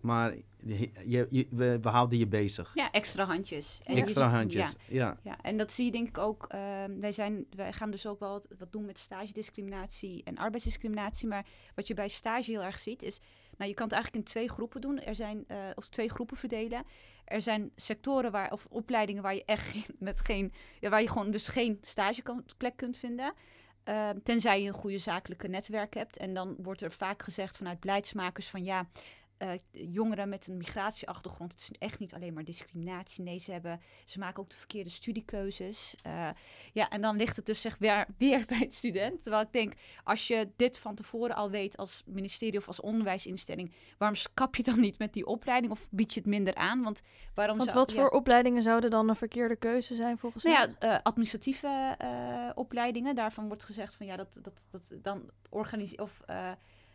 Maar je, je, we, we houden je bezig. Ja, extra handjes. En Extra handjes. Ja, Ja. ja, en dat zie je denk ik ook. ehm, wij, zijn, wij gaan dus ook wel wat, wat doen met stagediscriminatie en arbeidsdiscriminatie. Maar wat je bij stage heel erg ziet is... Nou, je kan het eigenlijk in twee groepen doen. Er zijn, eh, of twee groepen verdelen. Er zijn sectoren waar, of opleidingen waar je echt geen, met geen... Waar je gewoon dus geen stageplek kunt vinden. Ehm, tenzij je een goede zakelijke netwerk hebt. En dan wordt er vaak gezegd vanuit beleidsmakers van ja... eh, jongeren met een migratieachtergrond, het is echt niet alleen maar discriminatie. Nee, ze, hebben, ze maken ook de verkeerde studiekeuzes. Eh, ja, en dan ligt het dus zeg weer, [laughs] weer bij het student. Terwijl ik denk, als je dit van tevoren al weet als ministerie of als onderwijsinstelling, waarom kap je dan niet met die opleiding of bied je het minder aan? Want waarom Want zou- wat ja. voor opleidingen zouden dan een verkeerde keuze zijn volgens Nou mij? ja, eh, administratieve opleidingen. Daarvan wordt gezegd van ja, dat, dat, dat dan organiseer of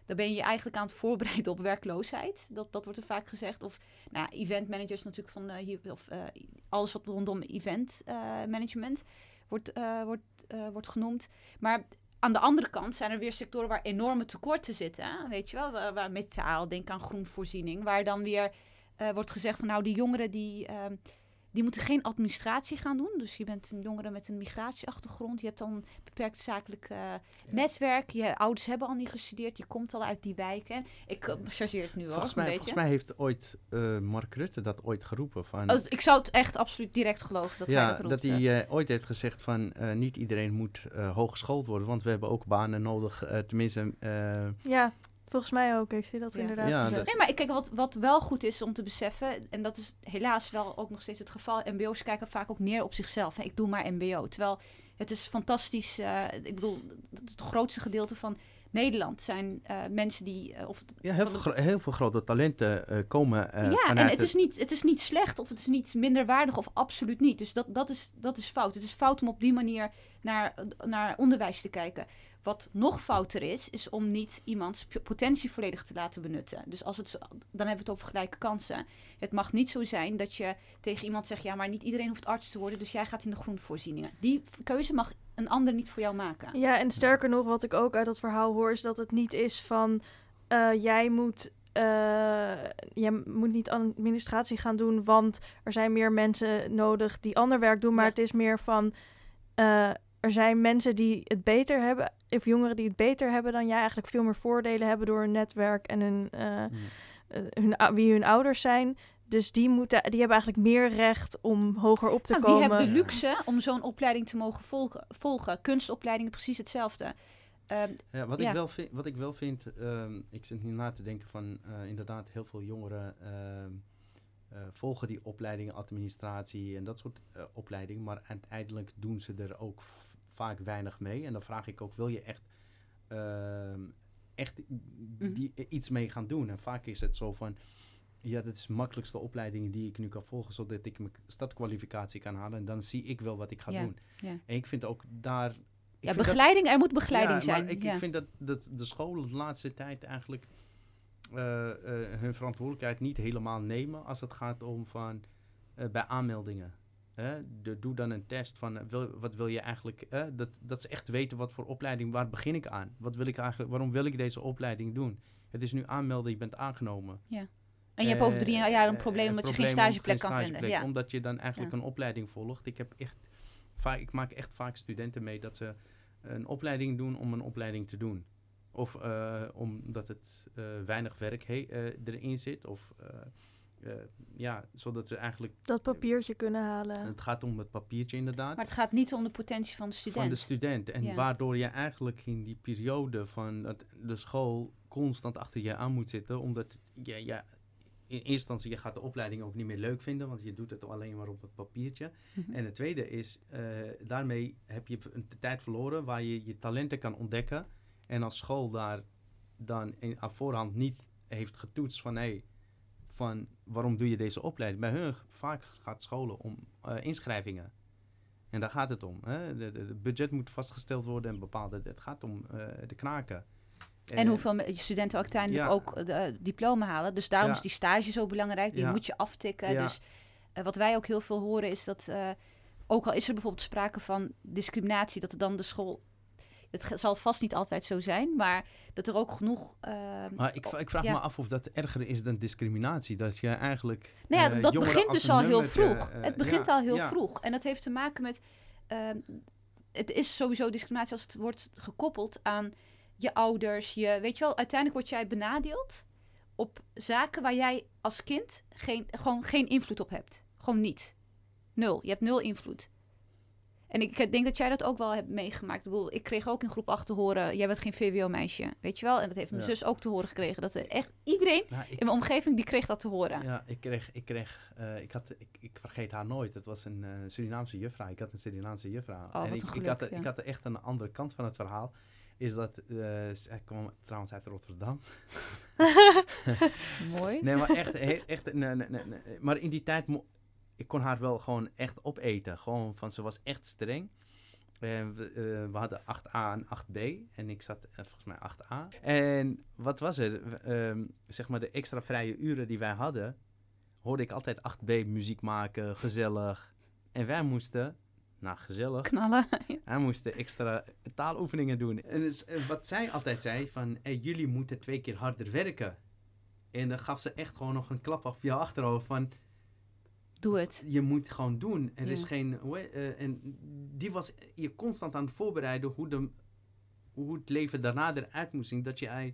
dan ben je je eigenlijk aan het voorbereiden op werkloosheid. Dat, dat wordt er vaak gezegd. Of nou, event managers natuurlijk van eh, hier, of eh, alles wat rondom event eh, management wordt, wordt, wordt genoemd. Maar aan de andere kant zijn er weer sectoren waar enorme tekorten zitten. Weet je wel, waar, waar metaal, denk aan groenvoorziening, waar dan weer wordt gezegd van nou die jongeren die, ehm, die moeten geen administratie gaan doen. Dus je bent een jongere met een migratieachtergrond. Je hebt dan een beperkt zakelijk eh, netwerk. Je ouders hebben al niet gestudeerd. Je komt al uit die wijken. Ik uh, chargeer het nu al Volgens, een mij, beetje. volgens mij heeft ooit eh, Mark Rutte dat ooit geroepen. Van, Oh, ik zou het echt absoluut direct geloven dat hij dat roept. dat hij eh, ooit heeft gezegd van eh, niet iedereen moet eh, hooggeschoold worden, want we hebben ook banen nodig. eh, tenminste, eh, Ja, volgens mij ook heeft hij dat Ja. inderdaad Ja, gezegd. Nee, maar kijk, wat, wat wel goed is om te beseffen, en dat is helaas wel ook nog steeds het geval, MBO's kijken vaak ook neer op zichzelf. hè. Ik doe maar MBO. Terwijl het is fantastisch, eh, ik bedoel, het grootste gedeelte van Nederland zijn eh, mensen die... eh, of, ja, heel, de- veel, gro- heel veel grote talenten eh, komen eh ja, en het is, niet, het is niet slecht of het is niet minderwaardig of absoluut niet. Dus dat, dat, is, dat is fout. Het is fout om op die manier naar, naar onderwijs te kijken. Wat nog fouter is, is om niet iemands potentie volledig te laten benutten. Dus als het, dan hebben we het over gelijke kansen. Het mag niet zo zijn dat je tegen iemand zegt... ja, maar niet iedereen hoeft arts te worden... dus jij gaat in de groenvoorzieningen. Die keuze mag een ander niet voor jou maken. Ja, en sterker nog, wat ik ook uit dat verhaal hoor, is dat het niet is van eh, jij moet. eh, jij moet niet administratie gaan doen, want er zijn meer mensen nodig die ander werk doen. Maar Ja. het is meer van eh, er zijn mensen die het beter hebben, of jongeren die het beter hebben dan jij, eigenlijk veel meer voordelen hebben door hun netwerk en hun, eh, Ja. eh, hun, wie hun ouders zijn. Dus die, moeten, die hebben eigenlijk meer recht om hoger op te Nou, die komen. hebben de luxe om zo'n opleiding te mogen volgen. volgen. Kunstopleidingen precies hetzelfde. Ehm, Ja, wat, Ja. Ik wel vind, wat ik wel vind, ehm, ik zit nu na te denken van eh, inderdaad heel veel jongeren ehm, eh, volgen die opleidingen, administratie en dat soort opleidingen, maar uiteindelijk doen ze er ook vaak weinig mee. En dan vraag ik ook, wil je echt, ehm, echt die, iets mee gaan doen? En vaak is het zo van, ja, dat is de makkelijkste opleiding die ik nu kan volgen, zodat ik mijn startkwalificatie kan halen. En dan zie ik wel wat ik ga Ja, doen. ja. En ik vind ook daar... ik ja, dat- begeleiding, er moet begeleiding ja, zijn. Maar ik, ik vind dat, dat de scholen de laatste tijd eigenlijk eh, eh, hun verantwoordelijkheid niet helemaal nemen als het gaat om van eh, bij aanmeldingen. De, doe dan een test van eh, wil, wat wil je eigenlijk. eh, dat, dat ze echt weten wat voor opleiding, waar begin ik aan? Wat wil ik eigenlijk, waarom wil ik deze opleiding doen? Het is nu aanmelden, je bent aangenomen. En je hebt over drie Eh, jaar een eh, probleem omdat je geen stageplek kan stageplek, vinden. Ja. Omdat je dan eigenlijk Ja. een opleiding volgt. Ik heb echt vaak, ik maak echt vaak studenten mee dat ze een opleiding doen om een opleiding te doen. Of omdat het weinig werk he- erin zit. Of eh, ja, zodat ze eigenlijk. dat papiertje kunnen halen. Het gaat om het papiertje inderdaad. Maar het gaat niet om de potentie van de student. Van de student. En Ja. waardoor je eigenlijk in die periode van dat de school constant achter je aan moet zitten. Omdat je, ja, in eerste instantie je gaat de opleiding ook niet meer leuk vinden. Want je doet het alleen maar op het papiertje. Mhm. En het tweede is, eh, daarmee heb je een tijd verloren waar je je talenten kan ontdekken. En als school daar dan in, aan voorhand niet heeft getoetst van... Hey, van waarom doe je deze opleiding? Bij hun vaak gaat scholen om eh, inschrijvingen. En daar gaat het om. De, de, de budget moet vastgesteld worden en bepaalde... Het gaat om eh, de knaken. En Eh, hoeveel me- diploma zo belangrijk. Die Ja. moet je aftikken. Dus wat wij ook heel veel horen is dat... ook al is er bijvoorbeeld sprake van discriminatie... dat er dan de school... Het zal vast niet altijd zo zijn, maar dat er ook genoeg. ehm, Maar ik, ik vraag ja. me af of dat erger is dan discriminatie. Dat je eigenlijk. Nou ja, eh, dat jongeren begint dus al heel vroeg. eh, het begint ja, al heel ja. vroeg. En dat heeft te maken met. ehm, het is sowieso discriminatie als het wordt gekoppeld aan je ouders. Je, weet je wel, uiteindelijk word jij benadeeld op zaken waar jij als kind geen, gewoon geen invloed op hebt. Gewoon niet. Nul. Je hebt nul invloed. En ik denk dat jij dat ook wel hebt meegemaakt. Ik, bedoel, ik kreeg ook in groep 8 te horen, jij bent geen VWO-meisje. Weet je wel? En dat heeft mijn Ja. zus ook te horen gekregen. Dat er echt iedereen Nou, ik, in mijn omgeving, die kreeg dat te horen. ja, ik kreeg. Ik, kreeg eh, ik, had, ik, ik vergeet haar nooit. Het was een eh, Surinaamse juffrouw. Ik had een Surinaamse juffrouw. Oh, wat en ik, ik, had, ja. ik had echt een andere kant van het verhaal. Is dat. zij kwam trouwens uit Rotterdam. [laughs] [laughs] Mooi. Nee, maar echt. echt nee, nee, nee, nee. Maar in die tijd. Ik kon haar wel gewoon echt opeten. Gewoon van. Ze was echt streng. En we, eh, we hadden 8a en 8b. En ik zat eh, volgens mij 8a. En wat was het? Ehm, zeg maar de extra vrije uren die wij hadden. Hoorde ik altijd 8b muziek maken. Gezellig. En wij moesten. Nou, gezellig. Knallen. [laughs] Hij moest extra taaloefeningen doen. En dus, eh, wat zij altijd zei, van hey, jullie moeten twee keer harder werken. En dan gaf ze echt gewoon nog een klap op je achterhoofd van, Doe het. je moet gewoon doen. Er is geen, eh, en die was je constant aan het voorbereiden hoe, de, hoe het leven daarna eruit moest zien. Dat je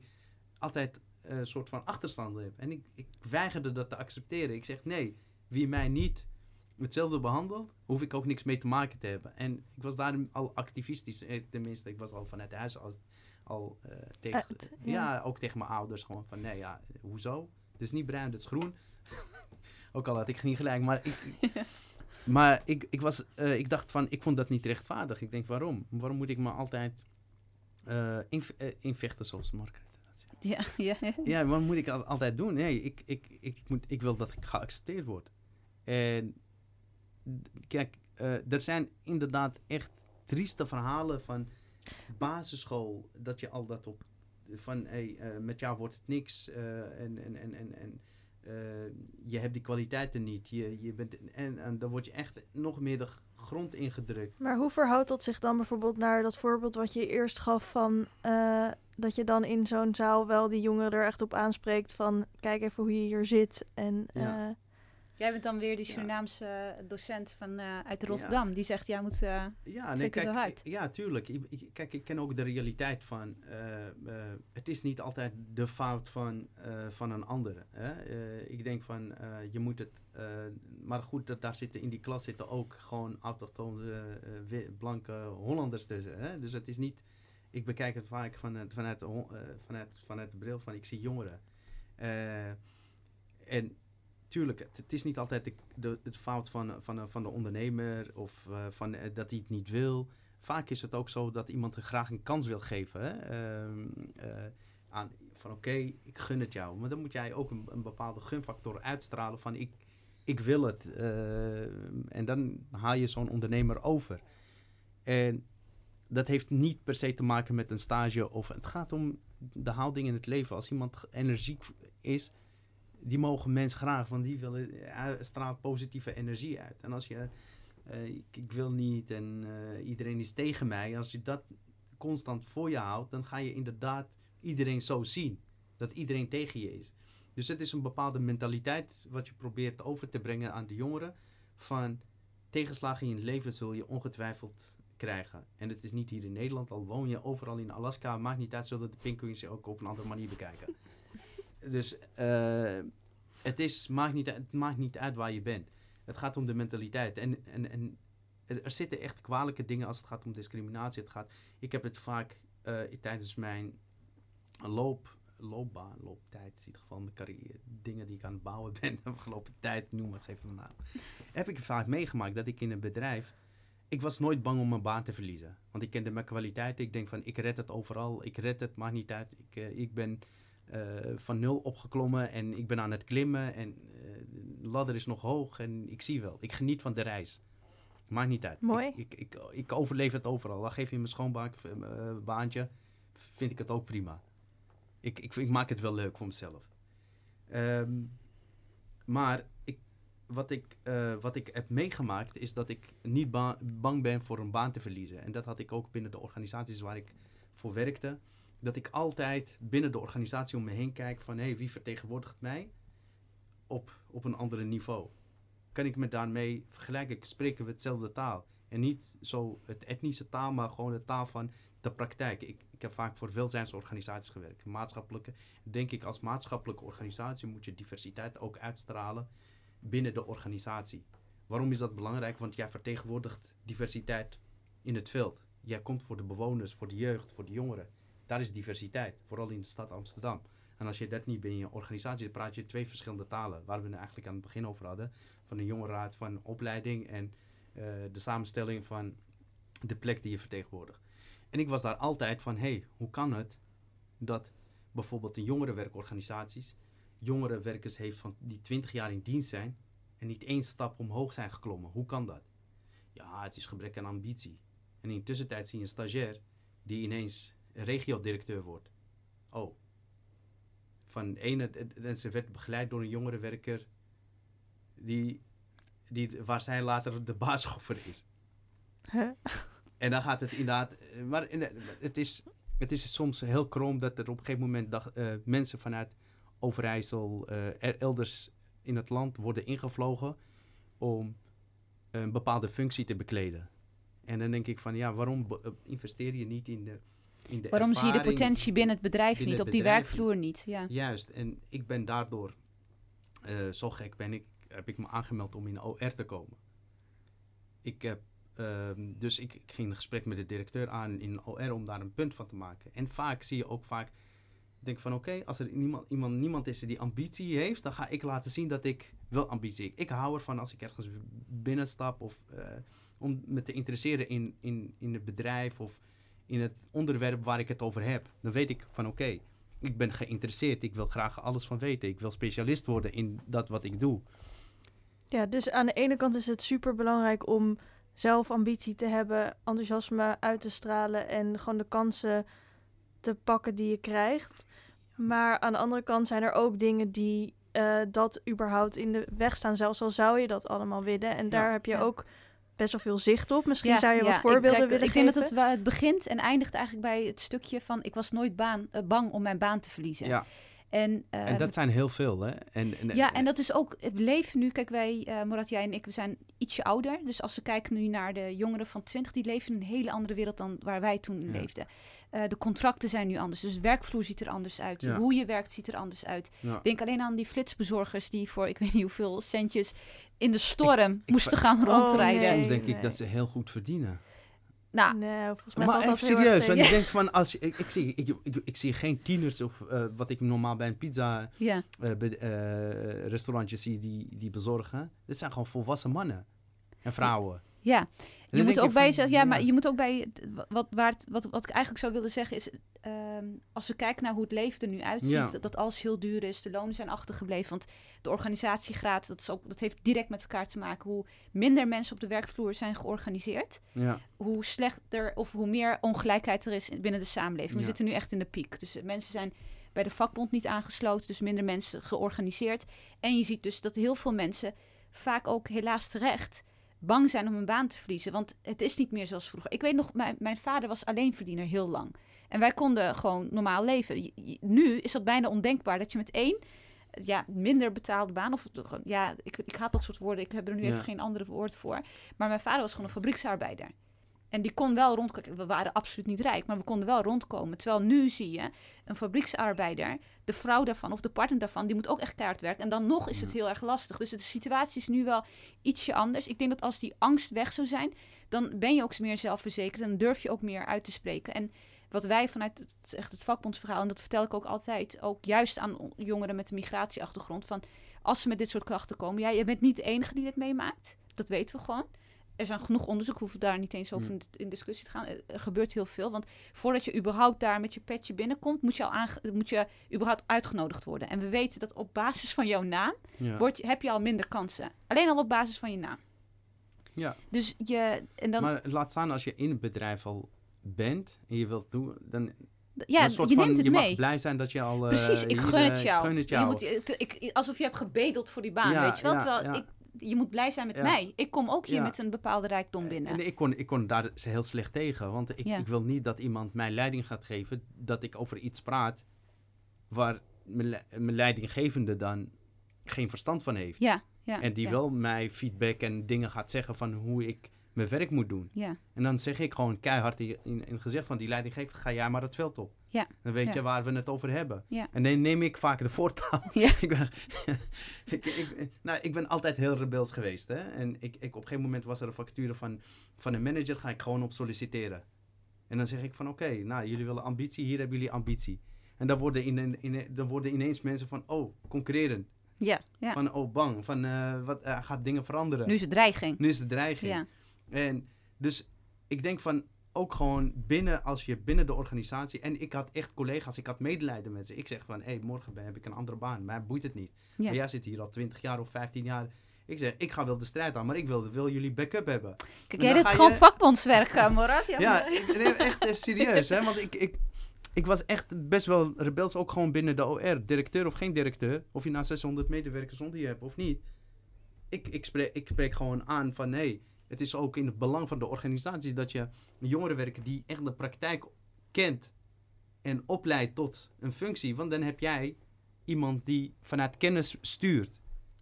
altijd eh, een soort van achterstand hebt. En ik, ik weigerde dat te accepteren. Ik zeg, nee, wie mij niet hetzelfde behandelt, hoef ik ook niks mee te maken te hebben. En ik was daarin al activistisch. eh, Tenminste, ik was al vanuit huis al, al tegen... Uit, ja. ja. ook tegen mijn ouders gewoon van, nee, ja, hoezo? Het is niet bruin, het is groen. Ook al had ik niet gelijk, maar ik... [laughs] Maar ik, ik, was, eh, ik dacht van, ik vond dat niet rechtvaardig. Ik denk, waarom? Waarom moet ik me altijd eh inv- eh, invechten zoals Margaret? zegt? Ja, ja. Ja, wat moet ik al- altijd doen? Nee, ik, ik, ik, moet, ik wil dat ik geaccepteerd word. En kijk, er zijn inderdaad echt trieste verhalen van basisschool. Dat je al dat op, van hey, met jou wordt het niks. en en, en, en, en eh, je hebt die kwaliteiten niet. Je, je bent, en, en dan word je echt nog meer de grond ingedrukt. Maar hoe verhoudt dat zich dan bijvoorbeeld naar dat voorbeeld wat je eerst gaf van eh, dat je dan in zo'n zaal wel die jongeren er echt op aanspreekt van kijk even hoe je hier zit en Ja. Eh, Jij bent dan weer die. Surinaamse docent van, eh, uit Rotterdam. Die zegt, jij moet... eh, Ja, Zeker zo kijk, hard. ik- Ja, tuurlijk. Ik, ik- kijk, ik ken ook de realiteit van... eh, eh, het is niet altijd de fout van, eh, van een ander. Hè? Eh, ik denk van, eh, je moet het... eh, maar goed, dat daar zitten in die klas zitten ook gewoon autochtone, eh, blanke Hollanders tussen. Hè? Dus het is niet... Ik bekijk het vaak vanuit, eh, vanuit, vanuit de bril van ik zie jongeren. Eh, en tuurlijk, het, is niet altijd de, de, fout van, van, van de ondernemer of eh, van, eh, dat hij het niet wil. Vaak is het ook zo dat iemand er graag een kans wil geven. Hè? Ehm, eh, aan, van oké, ik gun het jou. Maar dan moet jij ook een, bepaalde gunfactor uitstralen van ik, ik wil het. eh, en dan haal je zo'n ondernemer over. En dat heeft niet per se te maken met een stage of het gaat om de houding in het leven. Als iemand energiek is, die mogen mensen graag, want die willen, straalt positieve energie uit. En als je, eh, ik, wil niet en eh, iedereen is tegen mij, als je dat constant voor je houdt, dan ga je inderdaad iedereen zo zien. Dat iedereen tegen je is. Dus het is een bepaalde mentaliteit wat je probeert over te brengen aan de jongeren. Van tegenslagen in het leven zul je ongetwijfeld krijgen. En het is niet hier in Nederland, al woon je overal in Alaska, maakt niet uit, zullen de pinguïns je ook op een andere manier bekijken. Dus eh, het, is, maakt niet, maakt niet uit waar je bent. Het gaat om de mentaliteit. En, en, en er, zitten echt kwalijke dingen als het gaat om discriminatie. Het gaat, ik heb het vaak eh, tijdens mijn loop, loopbaan, looptijd, in ieder geval mijn carrière, dingen die ik aan het bouwen [laughs] ben, de afgelopen tijd, noem het, geef een naam. Heb ik vaak meegemaakt dat ik in een bedrijf, ik was nooit bang om mijn baan te verliezen. Want ik kende mijn kwaliteiten. Ik denk van, ik red het overal. Ik red het, maakt niet uit. Ik, eh, ik ben van nul opgeklommen en ik ben aan het klimmen. En eh, de ladder is nog hoog en ik zie wel. Ik geniet van de reis. Maakt niet uit. Mooi. Ik, ik, ik, ik overleef het overal. Dan geef je een schoonbaantje, vind ik het ook prima. Ik, ik, ik maak het wel leuk voor mezelf. Ehm, maar ik, wat, ik, eh, wat ik heb meegemaakt is dat ik niet ba- bang ben voor een baan te verliezen. En dat had ik ook binnen de organisaties waar ik voor werkte. Dat ik altijd binnen de organisatie om me heen kijk van... hé, hey, wie vertegenwoordigt mij op, op een andere niveau? Kan ik me daarmee vergelijken? Spreken we hetzelfde taal? En niet zo het etnische taal, maar gewoon de taal van de praktijk. Ik, ik heb vaak voor welzijnsorganisaties gewerkt. Maatschappelijke, denk ik, als maatschappelijke organisatie moet je diversiteit ook uitstralen binnen de organisatie. Waarom is dat belangrijk? Want jij vertegenwoordigt diversiteit in het veld. Jij komt voor de bewoners, voor de jeugd, voor de jongeren. Daar is diversiteit, vooral in de stad Amsterdam. En als je dat niet binnen je organisatie, praat je twee verschillende talen. Waar we het eigenlijk aan het begin over hadden. Van de jongerenraad van opleiding en uh, de samenstelling van de plek die je vertegenwoordigt. En ik was daar altijd van, hé, hey, hoe kan het dat bijvoorbeeld de jongerenwerkorganisaties jongerenwerkers heeft van die 20 jaar in dienst zijn en niet één stap omhoog zijn geklommen. Hoe kan dat? Ja, het is gebrek aan ambitie. En in tussentijd zie je een stagiair die ineens regiodirecteur wordt. Oh. Van ene, en ze werd begeleid door een jongerenwerker die, die, waar zij later de baas [laughs] over is. Huh? En dan gaat het inderdaad. Maar het is, het is soms heel krom dat er op een gegeven moment dag, uh, mensen vanuit Overijssel, uh, elders in het land worden ingevlogen om een bepaalde functie te bekleden. En dan denk ik van ja, waarom investeer je niet in de. In de waarom zie je de potentie binnen het bedrijf binnen niet, het op bedrijf die werkvloer niet? Ja. Juist, en ik ben daardoor, uh, zo gek ben ik, heb ik me aangemeld om in de OR te komen. Ik heb Uh, dus ik, ik, ging een gesprek met de directeur aan in OR om daar een punt van te maken. En vaak zie je ook vaak, denk van oké, okay, als er niemand, iemand, niemand is die ambitie heeft, dan ga ik laten zien dat ik wel ambitie heb. Ik hou ervan als ik ergens binnenstap of uh, om me te interesseren in, in, in het bedrijf of in het onderwerp waar ik het over heb. Dan weet ik van oké, okay, ik ben geïnteresseerd, ik wil graag alles van weten. Ik wil specialist worden in dat wat ik doe. Ja, dus aan de ene kant is het super belangrijk om zelf ambitie te hebben, enthousiasme uit te stralen en gewoon de kansen te pakken die je krijgt. Maar aan de andere kant zijn er ook dingen die uh, dat überhaupt in de weg staan, zelfs al zou je dat allemaal willen. En daar heb je ja. ook best wel veel zicht op. Misschien ja, zou je wat voorbeelden ik, kijk, willen ik geven. Ik denk dat het, het begint en eindigt eigenlijk bij het stukje van... ik was nooit baan, uh, bang om mijn baan te verliezen. Ja. En, uh, en dat zijn heel veel, hè? En, en, ja, en dat is ook, we leven nu, kijk wij, uh, Morat, jij en ik, we zijn ietsje ouder. Dus als we kijken nu naar de jongeren van 20, die leven in een hele andere wereld dan waar wij toen ja. leefden. Uh, de contracten zijn nu anders, dus werkvloer ziet er anders uit. Ja. Hoe je werkt ziet er anders uit. Ja. Denk alleen aan die flitsbezorgers die voor, ik weet niet hoeveel centjes, in de storm ik, ik, moesten gaan rondrijden. Oh, nee, Soms denk nee. ik dat ze heel goed verdienen. Nou, nee, volgens mij maar even serieus, want ik denk van als je, ik, ik, zie, ik, ik, ik, zie geen tieners of uh, wat ik normaal bij een pizza ja. uh, be, uh, restaurantje zie die, die bezorgen. Dit zijn gewoon volwassen mannen en vrouwen. Ja, je moet ook bij ja, maar je moet ook bij wat, waar het, wat, wat ik eigenlijk zou willen zeggen is, um, als we kijken naar hoe het leven er nu uitziet, ja. dat, dat alles heel duur is, de lonen zijn achtergebleven, want de organisatiegraad, dat, is ook, dat heeft direct met elkaar te maken hoe minder mensen op de werkvloer zijn georganiseerd, ja. hoe slechter of hoe meer ongelijkheid er is binnen de samenleving. We zitten nu echt in de piek, dus mensen zijn bij de vakbond niet aangesloten, dus minder mensen georganiseerd. En je ziet dus dat heel veel mensen, vaak ook helaas terecht, bang zijn om een baan te verliezen. Want het is niet meer zoals vroeger. Ik weet nog, mijn, mijn vader was alleenverdiener heel lang. En wij konden gewoon normaal leven. Je- je- Nu is dat bijna ondenkbaar dat je met één ja, minder betaalde baan. Of ja, ik, ik haat dat soort woorden. Ik heb er nu Ja. even geen andere woord voor. Maar mijn vader was gewoon een fabrieksarbeider. En die kon wel rondkomen. We waren absoluut niet rijk, maar we konden wel rondkomen. Terwijl nu zie je een fabrieksarbeider, de vrouw daarvan of de partner daarvan, die moet ook echt keihard werken. En dan nog is het heel erg lastig. Dus de situatie is nu wel ietsje anders. Ik denk dat als die angst weg zou zijn, dan ben je ook meer zelfverzekerd en dan durf je ook meer uit te spreken. En wat wij vanuit het, echt het vakbondsverhaal, en dat vertel ik ook altijd, ook juist aan on- jongeren met een migratieachtergrond, van als ze met dit soort klachten komen, ja, je bent niet de enige die dit meemaakt. Dat weten we gewoon. Er zijn genoeg onderzoek, hoeven daar niet eens over Hmm. in, discussie te gaan. Er, er gebeurt heel veel, want voordat je überhaupt daar met je petje binnenkomt, moet je al moet je überhaupt uitgenodigd worden. En we weten dat op basis van jouw naam Ja. word je, heb je al minder kansen. Alleen al op basis van je naam. ja. Dus je, en dan, Maar laat staan als je in het bedrijf al bent en je wilt doen, dan ja, je van, neemt het je mee. mag blij zijn dat je al. eh, Precies, ik hier, gun het eh, jou. gun het Je jou. moet, je- ik, alsof je hebt gebedeld voor die baan, Ja, weet je wel? ja, Terwijl ja. ik, je moet blij zijn met Ja. mij. Ik kom ook hier Ja. met een bepaalde rijkdom binnen. En ik kon, ik kon daar heel slecht tegen. Want ik, Ja. ik wil niet dat iemand mij leiding gaat geven. Dat ik over iets praat waar mijn, mijn leidinggevende dan geen verstand van heeft. ja, ja. en die wel mij feedback en dingen gaat zeggen van hoe ik mijn werk moet doen. Ja, En dan zeg ik gewoon keihard in, in, het gezicht van die leidinggever, ga jij maar het veld op. Ja. Dan weet Ja. je waar we het over hebben. Ja. En dan neem ik vaak de voortouw. [laughs] Ja. [laughs] ik, ben, [laughs] ik, ik, nou, ik ben altijd heel rebels geweest. Hè? En ik, ik, op een gegeven moment was er een vacature van, van een manager, ga ik gewoon op solliciteren. En dan zeg ik van oké, nou jullie willen ambitie, hier hebben jullie ambitie. En dan worden, in, in, dan worden ineens mensen van, oh, concurreren. ja, ja. Van, oh, bang. Van, eh, wat, eh, gaat dingen veranderen. Nu is het dreiging. Nu is de dreiging. Ja, En dus ik denk van ook gewoon binnen, als je binnen de organisatie. En ik had echt collega's, ik had medelijden met ze. Ik zeg van, hé, hey, morgen ben- heb ik een andere baan. Mij boeit het niet. ja. Maar jij zit hier al 20 jaar of 15 jaar. Ik zeg, ik ga wel de strijd aan, maar ik wil, wil jullie backup hebben. Kijk, jij ga gewoon je- vakbondswerk, eh, Morat. Ja, nee, echt even serieus. Hè? Want ik, ik, ik was echt best wel rebels, ook gewoon binnen de OR. Directeur of geen directeur. Of je nou 600 medewerkers onder je hebt of niet. Ik, ik, spreek, ik spreek gewoon aan van nee, het is ook in het belang van de organisatie dat je jongeren werken die echt de praktijk kent en opleidt tot een functie. Want dan heb jij iemand die vanuit kennis stuurt.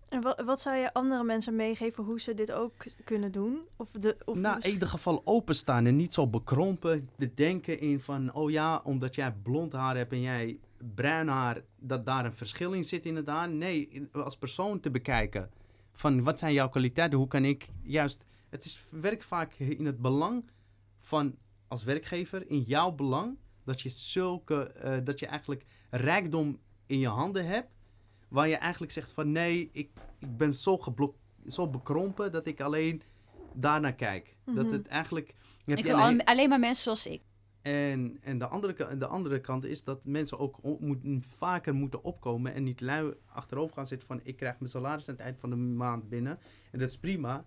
En wat, wat zou je andere mensen meegeven hoe ze dit ook kunnen doen? Of de, of Nou, in ieder geval openstaan en niet zo bekrompen te denken in van, oh ja, omdat jij blond haar hebt en jij bruin haar, dat daar een verschil in zit inderdaad. Nee, als persoon te bekijken van wat zijn jouw kwaliteiten, hoe kan ik juist, het is werk vaak in het belang van als werkgever, in jouw belang, dat je zulke, eh, dat je eigenlijk rijkdom in je handen hebt, waar je eigenlijk zegt van nee, ik, ik ben zo, geblok, zo bekrompen dat ik alleen daarnaar kijk. Dat Mhm. het eigenlijk... heb Ik je wil een al- alleen maar mensen zoals ik. en, en de, andere, de andere kant is dat mensen ook moet, vaker moeten opkomen en niet lui achterover gaan zitten van ik krijg mijn salaris aan het eind van de maand binnen. En dat is prima.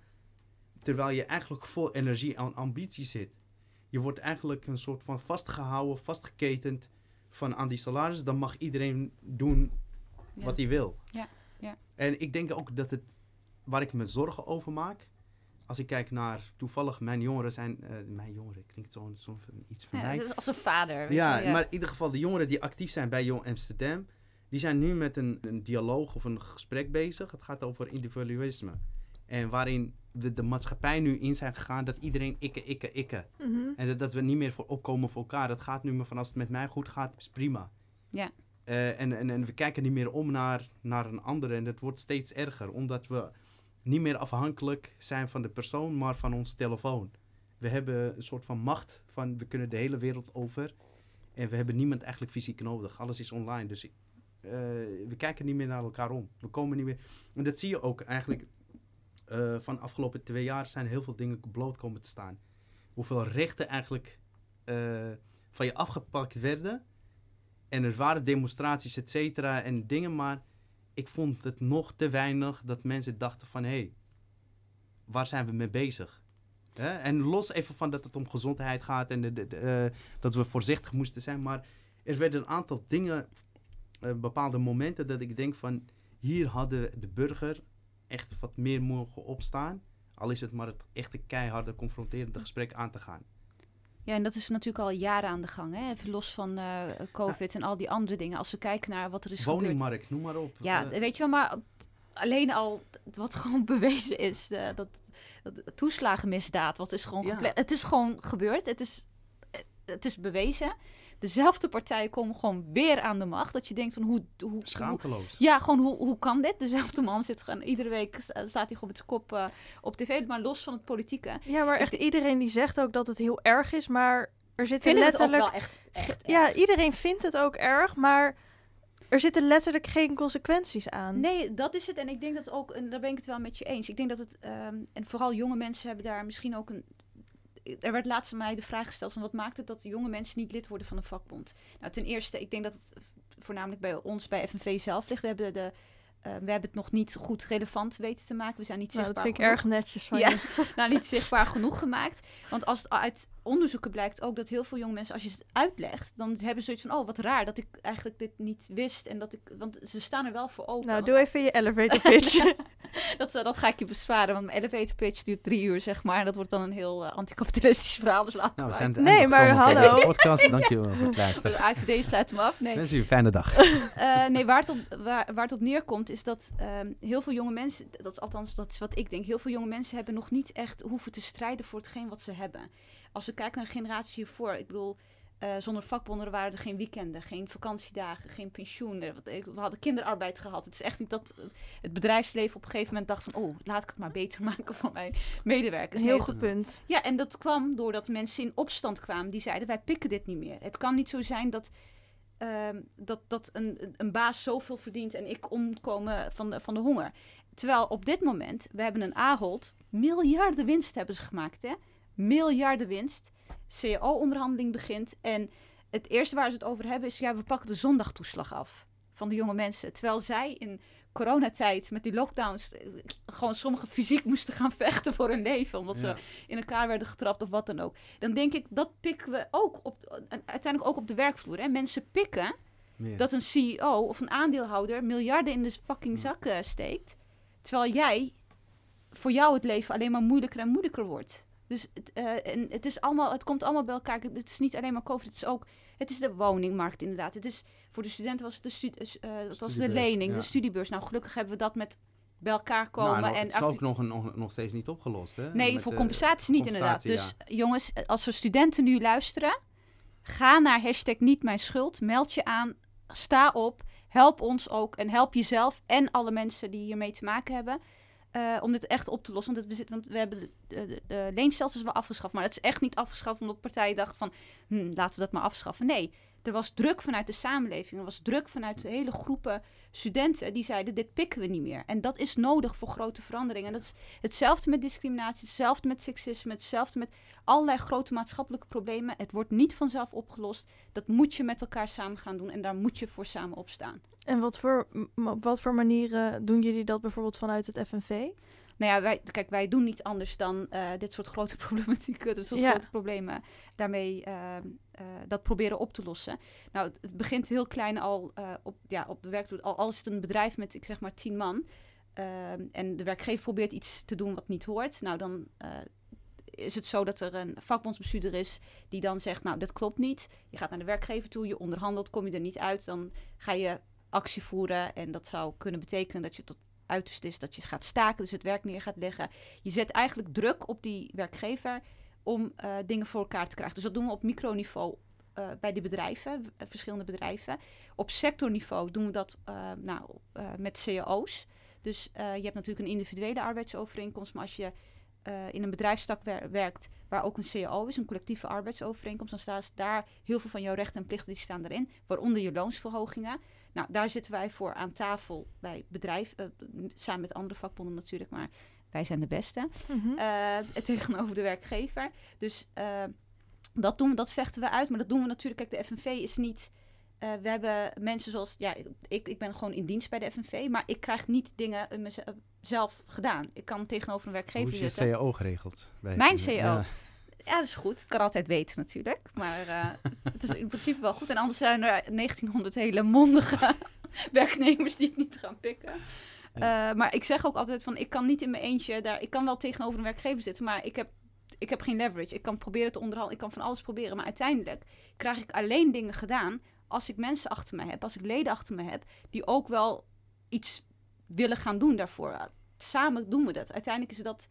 Terwijl je eigenlijk vol energie en ambitie zit. Je wordt eigenlijk een soort van vastgehouden, vastgeketend van aan die salaris. Dan mag iedereen doen Ja. wat hij wil. Ja, ja. En ik denk ook dat het, waar ik me zorgen over maak, als ik kijk naar, toevallig mijn jongeren zijn, eh, mijn jongeren klinkt zo'n zo iets van Ja, mij. als een vader. Ja, je, maar in ieder geval de jongeren die actief zijn bij Jong Amsterdam, die zijn nu met een, een dialoog of een gesprek bezig. Het gaat over individualisme. En waarin we de maatschappij nu in zijn gegaan dat iedereen ikke, ikke, ikke. Mhm. En dat, dat we niet meer voor opkomen voor elkaar. Dat gaat nu maar van als het met mij goed gaat, is prima. Ja. Eh, en, en, en we kijken niet meer om naar, naar een ander. En het wordt steeds erger, omdat we niet meer afhankelijk zijn van de persoon, maar van ons telefoon. We hebben een soort van macht van we kunnen de hele wereld over. En we hebben niemand eigenlijk fysiek nodig. Alles is online. Dus eh, we kijken niet meer naar elkaar om. We komen niet meer. En dat zie je ook eigenlijk. Eh, van de afgelopen twee jaar zijn heel veel dingen bloot komen te staan. Hoeveel rechten eigenlijk eh, van je afgepakt werden. En er waren demonstraties, et cetera, en dingen, maar ik vond het nog te weinig dat mensen dachten van, hé, hey, waar zijn we mee bezig? En los even van dat het om gezondheid gaat en de, eh, dat we voorzichtig moesten zijn, maar er werden een aantal dingen, bepaalde momenten dat ik denk van, hier hadden de burger echt wat meer mogen opstaan. Al is het maar het echte keiharde, confronterende gesprek aan te gaan. Ja, en dat is natuurlijk al jaren aan de gang. Hè? Even los van eh, COVID en al die andere dingen. Als we kijken naar wat er is gebeurd. Woningmarkt, noem maar op. Ja, Eh, weet je wel, maar alleen al wat gewoon [laughs] bewezen is, de, dat, dat toeslagenmisdaad, wat is gewoon Ja. het is gewoon gebeurd, het is, het is bewezen. Dezelfde partijen komen gewoon weer aan de macht, dat je denkt van hoe, hoe, hoe schaamteloos. ja, gewoon hoe, hoe kan dit? Dezelfde man zit gewoon iedere week sta- staat hij gewoon met zijn kop eh, op tv, maar los van het politieke. Ja, maar echt iedereen die zegt ook dat het heel erg is, maar er zitten Vinden het ook letterlijk... wel echt, echt ja, erg. iedereen vindt het ook erg, maar er zitten letterlijk geen consequenties aan. Nee, dat is het. En ik denk dat ook, en daar ben ik het wel met je eens. Ik denk dat het, ehm, en vooral jonge mensen hebben daar misschien ook een. Er werd laatst aan mij de vraag gesteld van wat maakt het dat de jonge mensen niet lid worden van een vakbond? Nou, ten eerste, ik denk dat het voornamelijk bij ons, bij FNV zelf ligt. We hebben, de, eh, we hebben het nog niet goed relevant weten te maken. We zijn niet Nou, dat zichtbaar vind ik genoeg. erg netjes van Ja. je. [laughs] nou, niet zichtbaar genoeg gemaakt. Want als het uit onderzoeken blijkt ook dat heel veel jonge mensen, als je het uitlegt, dan hebben ze zoiets van, oh, wat raar dat ik eigenlijk dit niet wist. En dat ik, want ze staan er wel voor open. Nou, doe even je elevator pitch. [laughs] dat, eh, dat ga ik je besparen, want mijn elevator pitch duurt drie uur, zeg maar. En dat wordt dan een heel uh, anticapitalistisch verhaal, dus laten Nou, we zijn Nee, maar hallo. deze podcast. Dankjewel voor het luisteren. De AVD sluit hem af. Nee, Wens u een fijne dag. [laughs] Eh, nee waar, het op, waar, waar het op neerkomt is dat ehm, heel veel jonge mensen, dat, is althans dat is wat ik denk, heel veel jonge mensen hebben nog niet echt hoeven te strijden voor hetgeen wat ze hebben. Als we kijken naar de generatie hiervoor, ik bedoel, eh, zonder vakbonden waren er geen weekenden, geen vakantiedagen, geen pensioen. We hadden kinderarbeid gehad. Het is echt niet dat eh, het bedrijfsleven op een gegeven moment dacht van, oh, laat ik het maar beter [laughs] maken voor mijn medewerkers. Een heel goed punt. ja, en dat kwam doordat mensen in opstand kwamen. Die zeiden, wij pikken dit niet meer. Het kan niet zo zijn dat, ehm, dat, dat een, een baas zoveel verdient en ik omkomen van de, van de honger. Terwijl op dit moment, we hebben een Ahold, miljarden winst hebben ze gemaakt. Hè? Miljarden winst. CAO-onderhandeling begint en het eerste waar ze het over hebben is, ja, we pakken de zondagtoeslag af van de jonge mensen. Terwijl zij in coronatijd met die lockdowns eh, gewoon sommigen fysiek moesten gaan [laughs] vechten voor hun leven. Omdat ze in elkaar werden getrapt of wat dan ook. Dan denk ik, dat pikken we ook op, en uiteindelijk ook op de werkvloer. Hè? Mensen pikken dat een CEO of een aandeelhouder miljarden in de fucking zak eh, steekt. Terwijl jij, voor jou het leven alleen maar moeilijker en moeilijker wordt. Dus het, eh, en het, is allemaal, het komt allemaal bij elkaar. Het is niet alleen maar COVID, het is ook het is de woningmarkt inderdaad. Het is, voor de studenten was het de, stu- eh, was de lening, ja. de studiebeurs. Nou, gelukkig hebben we dat met bij elkaar komen. Nou, nog- en het is ook nog, nog, nog steeds niet opgelost, hè? Nee, Met voor compensatie niet compensatie, inderdaad. Dus jongens, als er studenten nu luisteren, ga naar hashtag niet mijn schuld, meld je aan, sta op, help ons ook en help jezelf en alle mensen die hiermee te maken hebben. Eh, om dit echt op te lossen. Want, we, zitten, want we hebben de, leenstelsels wel afgeschaft. Maar het is echt niet afgeschaft omdat partijen dachten van... Hm, laten we dat maar afschaffen. Nee, er was druk vanuit de samenleving. Er was druk vanuit de hele groepen studenten die zeiden... dit pikken we niet meer. En dat is nodig voor grote veranderingen. En dat is hetzelfde met discriminatie, hetzelfde met seksisme... hetzelfde met allerlei grote maatschappelijke problemen. Het wordt niet vanzelf opgelost. Dat moet je met elkaar samen gaan doen. En daar moet je voor samen opstaan. En wat voor, op wat voor manieren doen jullie dat bijvoorbeeld vanuit het FNV? Nou ja, wij, kijk, wij doen niet anders dan eh, dit soort grote [laughs] problematieken, dit soort Ja. grote problemen, daarmee eh, eh, dat proberen op te lossen. Nou, het- begint heel klein al op, ja, op de werkvloer. Al, al is het een bedrijf met, ik zeg maar, tien man, en de werkgever probeert iets te doen wat niet hoort, nou dan is het zo dat er een vakbondsbestuurder is die dan zegt, nou, dat klopt niet. Je gaat naar de werkgever toe, je onderhandelt, kom je er niet uit, dan ga je actie voeren en dat zou kunnen betekenen dat je tot uiterste is dat je gaat staken, dus het werk neer gaat leggen. Je zet eigenlijk druk op die werkgever om eh, dingen voor elkaar te krijgen. Dus dat doen we op microniveau eh, bij die bedrijven, eh, verschillende bedrijven. Op sectorniveau doen we dat nou, met cao's. Dus je hebt natuurlijk een individuele arbeidsovereenkomst, maar als je in een bedrijfstak wer- werkt waar ook een CAO is, een collectieve arbeidsovereenkomst, dan staan daar heel veel van jouw rechten en plichten die staan erin, waaronder je loonsverhogingen. Nou, daar zitten wij voor aan tafel bij bedrijf, eh, samen met andere vakbonden natuurlijk, maar wij zijn de beste Mhm. eh, [laughs] tegenover de werkgever. Dus eh, dat doen we, dat vechten we uit. Maar dat doen we natuurlijk. Kijk, de FNV is niet. eh, we hebben mensen zoals. Ja, ik, ik ben gewoon in dienst bij de FNV. Maar ik krijg niet dingen zelf gedaan. Ik kan tegenover een Hoe werkgever is je zitten. CAO geregeld? bij Mijn CAO? Ja. Ja, dat is goed. Het kan altijd weten natuurlijk. Maar eh, [laughs] het is in principe wel goed. En anders zijn er 1900 hele mondige [laughs] werknemers die het niet gaan pikken. Eh, maar ik zeg ook altijd van, ik kan niet in mijn eentje daar... Ik kan wel tegenover een werkgever zitten, maar ik heb, ik heb geen leverage. Ik kan proberen te onderhandelen, ik kan van alles proberen. Maar uiteindelijk krijg ik alleen dingen gedaan als ik mensen achter me heb, als ik leden achter me heb, die ook wel iets willen gaan doen daarvoor. Samen doen we dat. Uiteindelijk is dat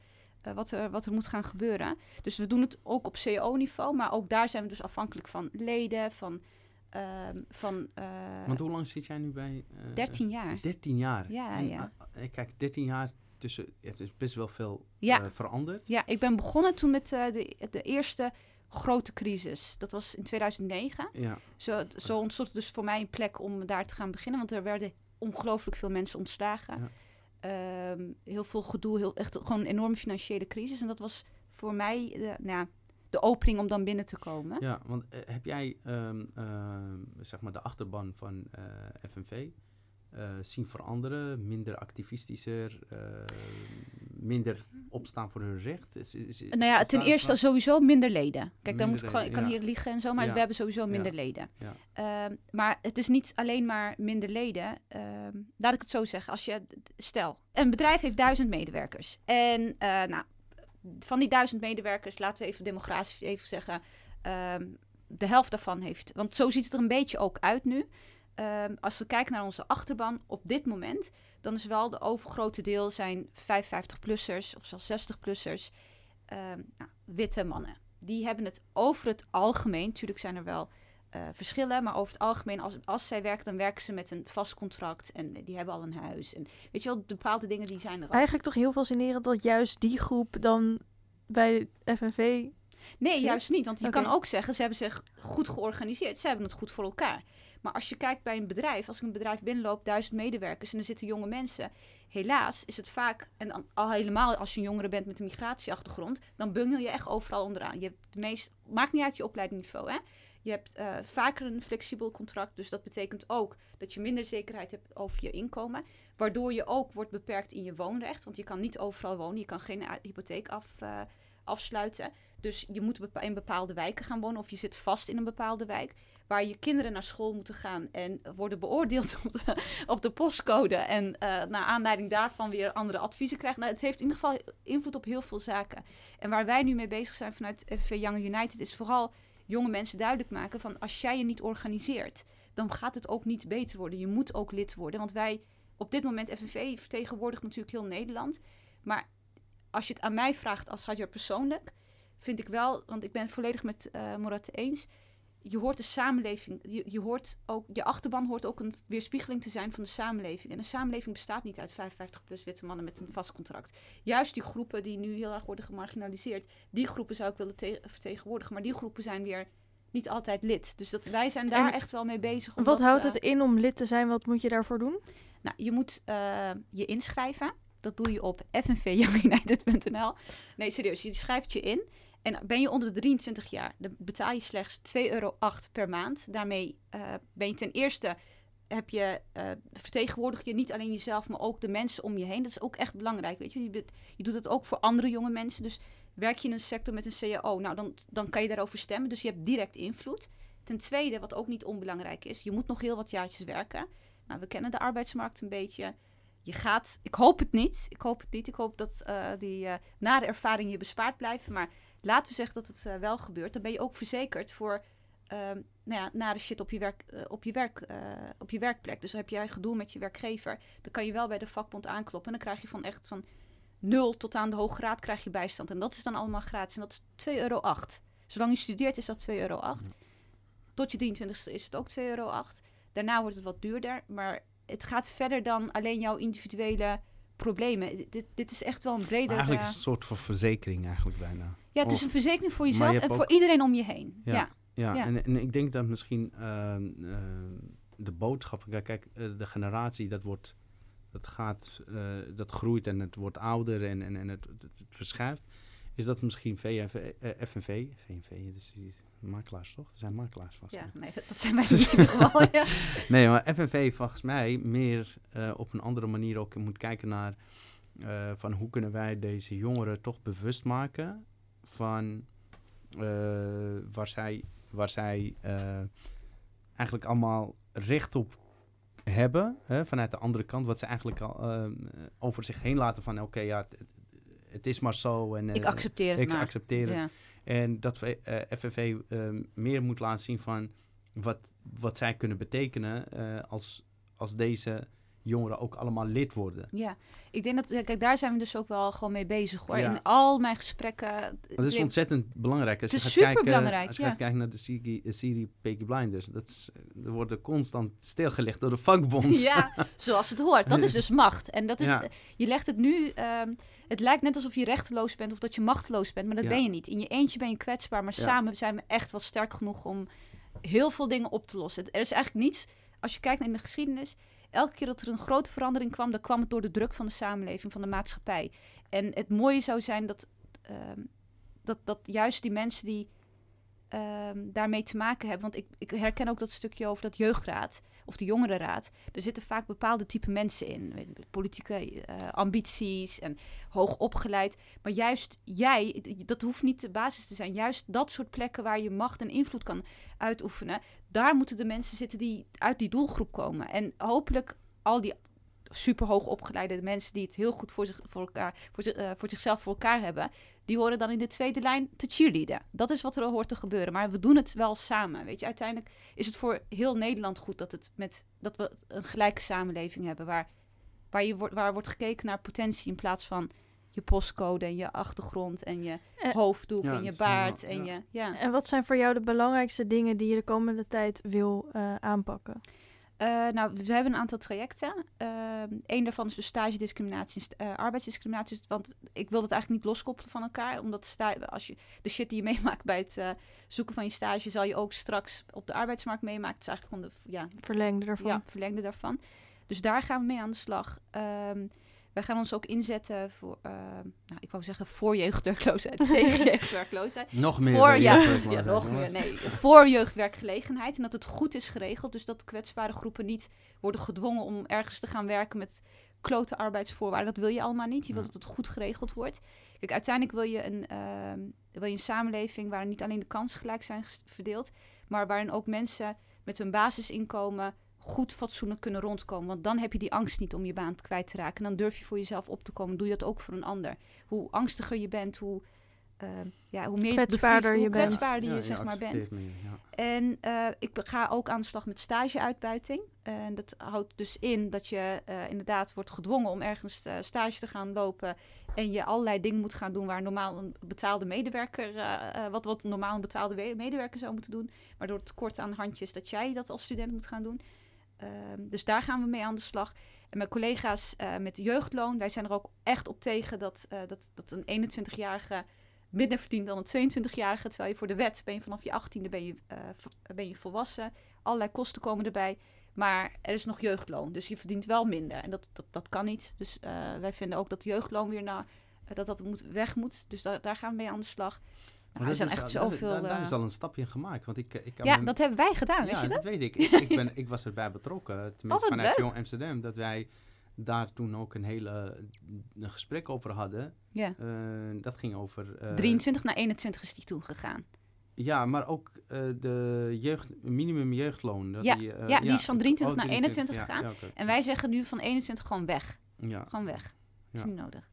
wat, er, wat er moet gaan gebeuren. Dus we doen het ook op CO-niveau, maar ook daar zijn we dus afhankelijk van leden, van... ehm, van eh, Want hoe lang zit jij nu bij? eh, 13 jaar. 13 jaar. Ja, En, ja. eh, eh, kijk, 13 jaar tussen, het is best wel veel Ja. eh, veranderd. Ja, ik ben begonnen toen met eh, de, de eerste grote crisis. Dat was in 2009. Ja, Zo, zo ontstond dus voor mij een plek om daar te gaan beginnen. Want er werden ongelooflijk veel mensen ontslagen. Ja. Ehm, heel veel gedoe, heel, echt gewoon een enorme financiële crisis. En dat was voor mij de, nou, de opening om dan binnen te komen. ja want eh, heb jij ehm, ehm, zeg maar de achterban van eh, FNV zien veranderen? Minder activistischer? eh, minder opstaan voor hun recht? Is, is, is, Nou ja, ten eerste sowieso minder leden. Kijk, dan moet ik gewoon, ik kan hier liegen en zo, maar Ja. we hebben sowieso Ja. minder leden. Ehm, maar het is niet alleen maar minder leden. Ehm, laat ik het zo zeggen. Als je, stel, een bedrijf heeft duizend medewerkers. En eh, nou, van die duizend medewerkers, laten we even demografisch even zeggen, ehm, de helft daarvan heeft. Want zo ziet het er een beetje ook uit nu. Ehm, als we kijken naar onze achterban op dit moment, dan is wel de overgrote deel zijn 55-plussers of zelfs 60-plussers, ehm, nou, witte mannen. Die hebben het over het algemeen, natuurlijk zijn er wel eh, verschillen, maar over het algemeen, als, als zij werken, dan werken ze met een vast contract en die hebben al een huis. En weet je wel, bepaalde dingen die zijn er al. Eigenlijk toch heel fascinerend dat juist die groep dan bij FNV... Nee, juist niet. Want je kan ook zeggen, ze hebben zich goed georganiseerd. Ze hebben het goed voor elkaar. Maar als je kijkt bij een bedrijf, als ik een bedrijf binnenloop, duizend medewerkers en er zitten jonge mensen. Helaas is het vaak, en al helemaal als je een jongere bent met een migratieachtergrond, dan bungel je echt overal onderaan. Je hebt de meest, maakt niet uit je opleidingniveau, hè. Je hebt eh, vaker een flexibel contract, dus dat betekent ook dat je minder zekerheid hebt over je inkomen. Waardoor je ook wordt beperkt in je woonrecht, want je kan niet overal wonen. Je kan geen hypotheek af, uh, afsluiten. Dus je moet in bepaalde wijken gaan wonen of je zit vast in een bepaalde wijk. Waar je kinderen naar school moeten gaan en worden beoordeeld [laughs] op de, postcode. En uh, naar aanleiding daarvan weer andere adviezen krijgen. Nou, het heeft in ieder geval invloed op heel veel zaken. En waar wij nu mee bezig zijn vanuit FV Young United is vooral jonge mensen duidelijk maken van als jij je niet organiseert, dan gaat het ook niet beter worden. Je moet ook lid worden. Want wij op dit moment, FNV vertegenwoordigt natuurlijk heel Nederland. Maar als je het aan mij vraagt als Hadjar persoonlijk, vind ik wel, want ik ben het volledig met uh, Morat eens. Je hoort de samenleving, je, je hoort ook, je achterban hoort ook een weerspiegeling te zijn van de samenleving. En een samenleving bestaat niet uit 55 plus witte mannen met een vast contract. Juist die groepen die nu heel erg worden gemarginaliseerd, die groepen zou ik willen vertegenwoordigen. Maar die groepen zijn weer niet altijd lid. Dus dat, wij zijn daar en echt wel mee bezig. Wat houdt het in om lid te zijn? Wat moet je daarvoor doen? Nou, je moet uh, je inschrijven. Dat doe je op fnvyoungunited.nl. Nee, serieus, je schrijft je in. En ben je onder de 23 jaar, dan betaal je slechts 2,08 euro per maand. Daarmee uh, ben je ten eerste, heb je, uh, vertegenwoordig je niet alleen jezelf, maar ook de mensen om je heen. Dat is ook echt belangrijk, weet je. Je, doet het ook voor andere jonge mensen. Dus werk je in een sector met een CAO, nou dan, dan kan je daarover stemmen. Dus je hebt direct invloed. Ten tweede, wat ook niet onbelangrijk is, je moet nog heel wat jaartjes werken. Nou, we kennen de arbeidsmarkt een beetje. Je gaat, ik hoop het niet, ik hoop het niet. Ik hoop dat uh, die nare ervaringen je bespaard blijven. Maar laten we zeggen dat het uh, wel gebeurt. Dan ben je ook verzekerd voor nou ja, nare shit op je, werk, op, je werk, op je werkplek. Dus heb jij gedoe met je werkgever. Dan kan je wel bij de vakbond aankloppen. En dan krijg je van echt van nul tot aan de hoge raad krijg je bijstand. En dat is dan allemaal gratis. En dat is 2,08 euro. Zolang je studeert is dat 2,08 euro. Tot je 23ste is het ook 2,08 euro. Daarna wordt het wat duurder, maar het gaat verder dan alleen jouw individuele problemen. Dit, dit is echt wel een breder... Maar eigenlijk is het een soort van verzekering eigenlijk bijna. Ja, het is een verzekering voor jezelf en ook... voor iedereen om je heen. Ja, ja. ja. ja. En, en, ik denk dat misschien uh, uh, de boodschap... Kijk, kijk uh, de generatie, dat wordt... Dat gaat, dat groeit en het wordt ouder en, en, en het, het, het verschuift. Is dat misschien VF, FNV, VNV, dat is makelaars toch? Er zijn makelaars vast. Ja, nee, dat, dat zijn wij niet in ieder geval. ja. [laughs] Nee, maar FNV volgens mij meer uh, op een andere manier ook moet kijken naar uh, van hoe kunnen wij deze jongeren toch bewust maken van uh, waar zij, waar zij eigenlijk allemaal recht op hebben hè, vanuit de andere kant, wat ze eigenlijk al over zich heen laten van oké, okay, ja, het, het, is maar zo. En, ik accepteer het ik maar. accepteer het. Ja. En dat FNV uh, meer moet laten zien van wat, wat zij kunnen betekenen uh, als, als deze jongeren ook allemaal lid worden. Ja, ik denk dat, kijk, daar zijn we dus ook wel gewoon mee bezig hoor. Ja. In al mijn gesprekken. Dat is ontzettend belangrijk. Als het is super kijken, belangrijk. Als je ja. gaat kijken naar de serie, serie Peaky Blinders, dat is, er worden constant stilgelegd door de vakbond. [laughs] Ja, zoals het hoort. Dat is dus [laughs] macht. En dat is, Ja. je legt het nu, um, het lijkt net alsof je rechteloos bent of dat je machteloos bent, maar dat ben je niet. In je eentje ben je kwetsbaar, maar samen zijn we echt wel sterk genoeg om heel veel dingen op te lossen. Er is eigenlijk niets, als je kijkt naar de geschiedenis, elke keer dat er een grote verandering kwam, dan kwam het door de druk van de samenleving, van de maatschappij. En het mooie zou zijn dat, ehm, dat, dat juist die mensen die ehm, daarmee te maken hebben, want ik, ik herken ook dat stukje over dat jeugdraad, of de jongerenraad, er zitten vaak bepaalde type mensen in. Politieke uh, ambities en hoog opgeleid. Maar juist jij, dat hoeft niet de basis te zijn. Juist dat soort plekken waar je macht en invloed kan uitoefenen, daar moeten de mensen zitten die uit die doelgroep komen. En hopelijk al die super hoog opgeleide mensen die het heel goed voor, zich, voor, elkaar, voor, zich, uh, voor zichzelf voor elkaar hebben, die horen dan in de tweede lijn te cheerleaden. Dat is wat er hoort te gebeuren. Maar we doen het wel samen. Weet je, uiteindelijk is het voor heel Nederland goed dat, het met, dat we een gelijke samenleving hebben. Waar, waar, je, waar wordt gekeken naar potentie in plaats van je postcode en je achtergrond en je eh, hoofddoek en je baard. en, Je, ja. en wat zijn voor jou de belangrijkste dingen die je de komende tijd wil uh, aanpakken? Uh, nou, we hebben een aantal trajecten. Uh, een daarvan is de stage discriminatie en uh, arbeidsdiscriminatie. Want ik wil dat eigenlijk niet loskoppelen van elkaar. Omdat als je de shit die je [laughs] meemaakt bij het eh, zoeken van je stage, zal je ook straks op de arbeidsmarkt meemaken. Het is eigenlijk gewoon de ja, verlengde daarvan. Ja, verlengde daarvan. Dus daar gaan we mee aan de slag. Um, wij gaan ons ook inzetten voor, uh, nou, ik wou zeggen voor jeugdwerkloosheid, [laughs] tegen jeugdwerkloosheid. Nog meer voor, ja, ja, nog meer, nee. Voor jeugdwerkgelegenheid en dat het goed is geregeld. Dus dat kwetsbare groepen niet worden gedwongen om ergens te gaan werken met klote arbeidsvoorwaarden. Dat wil je allemaal niet. Je wilt dat het goed geregeld wordt. Kijk, uiteindelijk wil je een, uh, wil je een samenleving waarin niet alleen de kansen gelijk zijn verdeeld, maar waarin ook mensen met hun basisinkomen goed fatsoenlijk kunnen rondkomen. Want dan heb je die angst niet om je baan kwijt te raken. En dan durf je voor jezelf op te komen. Doe je dat ook voor een ander. Hoe angstiger je bent, hoe, uh, ja, hoe meer kwetsbaarder je, hoe bent. kwetsbaarder je, zeg maar bent. Ja. En uh, ik ga ook aan de slag met stageuitbuiting. En dat houdt dus in dat je uh, inderdaad wordt gedwongen om ergens stage te gaan lopen. En je allerlei dingen moet gaan doen waar normaal een betaalde medewerker, wat, wat normaal een betaalde medewerker zou moeten doen. Maar door het tekort aan handjes dat jij dat als student moet gaan doen. Um, dus daar gaan we mee aan de slag. En mijn collega's uh, met jeugdloon, wij zijn er ook echt op tegen dat, uh, dat, dat een 21-jarige minder verdient dan een 22-jarige. Terwijl je voor de wet ben je vanaf je 18e ben je, uh, ben je volwassen. Allerlei kosten komen erbij. Maar er is nog jeugdloon, dus je verdient wel minder. En dat, dat, dat kan niet. Dus wij vinden ook dat jeugdloon weer naar, dat dat moet, weg moet. Dus da daar gaan we mee aan de slag. Nou, er zijn echt zoveel... Daar, daar is al een stapje in gemaakt. Want ik, ik ja, dat hebben wij gedaan, weet je dat? dat weet ik. ik, ik, [laughs] ben, ik was erbij betrokken, tenminste oh, vanuit Jong Amsterdam, dat wij daar toen ook een hele een gesprek over hadden. Ja. Uh, dat ging over... Uh, 23 naar 21 is die toen gegaan. Ja, maar ook uh, de jeugd, minimum jeugdloon. Dat ja, die, ja, die is van 23 oh, naar 21 gegaan. Ja, okay. En wij zeggen nu van 21 gewoon weg. Ja. Gewoon weg. Is niet nodig.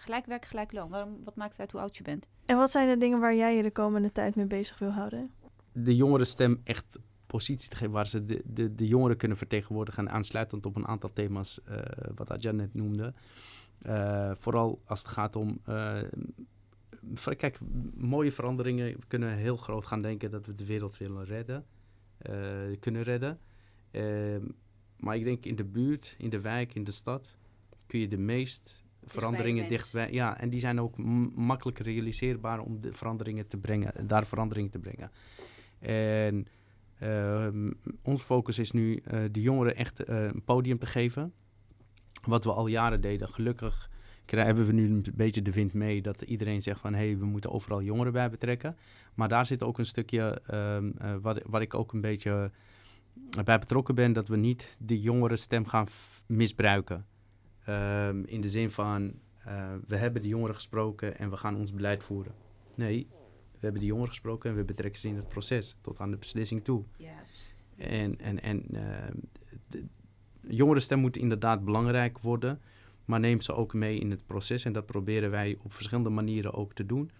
Gelijk werk, gelijk loon. Waarom, wat maakt het uit hoe oud je bent? En wat zijn de dingen waar jij je de komende tijd mee bezig wil houden? De jongeren stem echt positie te geven waar ze de, de, de jongeren kunnen vertegenwoordigen. Aansluitend op een aantal thema's uh, wat Adja net noemde. Uh, vooral als het gaat om. Uh, kijk, mooie veranderingen. We kunnen heel groot gaan denken dat we de wereld willen redden. kunnen redden. Ehm, maar ik denk in de buurt, in de wijk, in de stad. kun je de meest veranderingen dichtbij. Ja, en die zijn ook makkelijk realiseerbaar om de veranderingen te brengen, daar veranderingen te brengen. En uh, ons focus is nu uh, de jongeren echt uh, een podium te geven. Wat we al jaren deden. Gelukkig hebben we nu een beetje de wind mee dat iedereen zegt van hé, hey, we moeten overal jongeren bij betrekken. Maar daar zit ook een stukje um, wat, wat ik ook een beetje bij betrokken ben, dat we niet de jongeren stem gaan misbruiken. Um, in de zin van, uh, we hebben de jongeren gesproken en we gaan ons beleid voeren. Nee, we hebben de jongeren gesproken en we betrekken ze in het proces tot aan de beslissing toe. Juist. En, en, en uh, de jongerenstem moet inderdaad belangrijk worden, maar neem ze ook mee in het proces. En dat proberen wij op verschillende manieren ook te doen.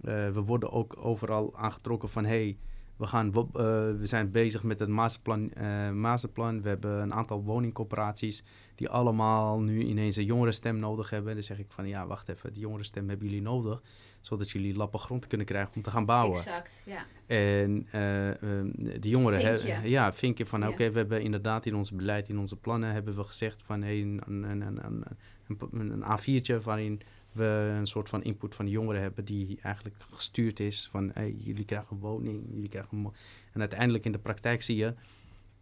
Uh, we worden ook overal aangetrokken van, hey, we, gaan, uh, we zijn bezig met het masterplan, uh, masterplan. We hebben een aantal woningcorporaties die allemaal nu ineens een jongerenstem nodig hebben. Dan zeg ik van ja, wacht even, die jongerenstem hebben jullie nodig. Zodat jullie lappen grond kunnen krijgen om te gaan bouwen. Exact, ja. En uh, de jongeren, he, ja, vinken van oké, okay, we hebben inderdaad in ons beleid, in onze plannen, hebben we gezegd van hey, een, een, een, een, een A4'tje waarin we een soort van input van de jongeren hebben die eigenlijk gestuurd is van jullie krijgen een woning, jullie krijgen en uiteindelijk in de praktijk zie je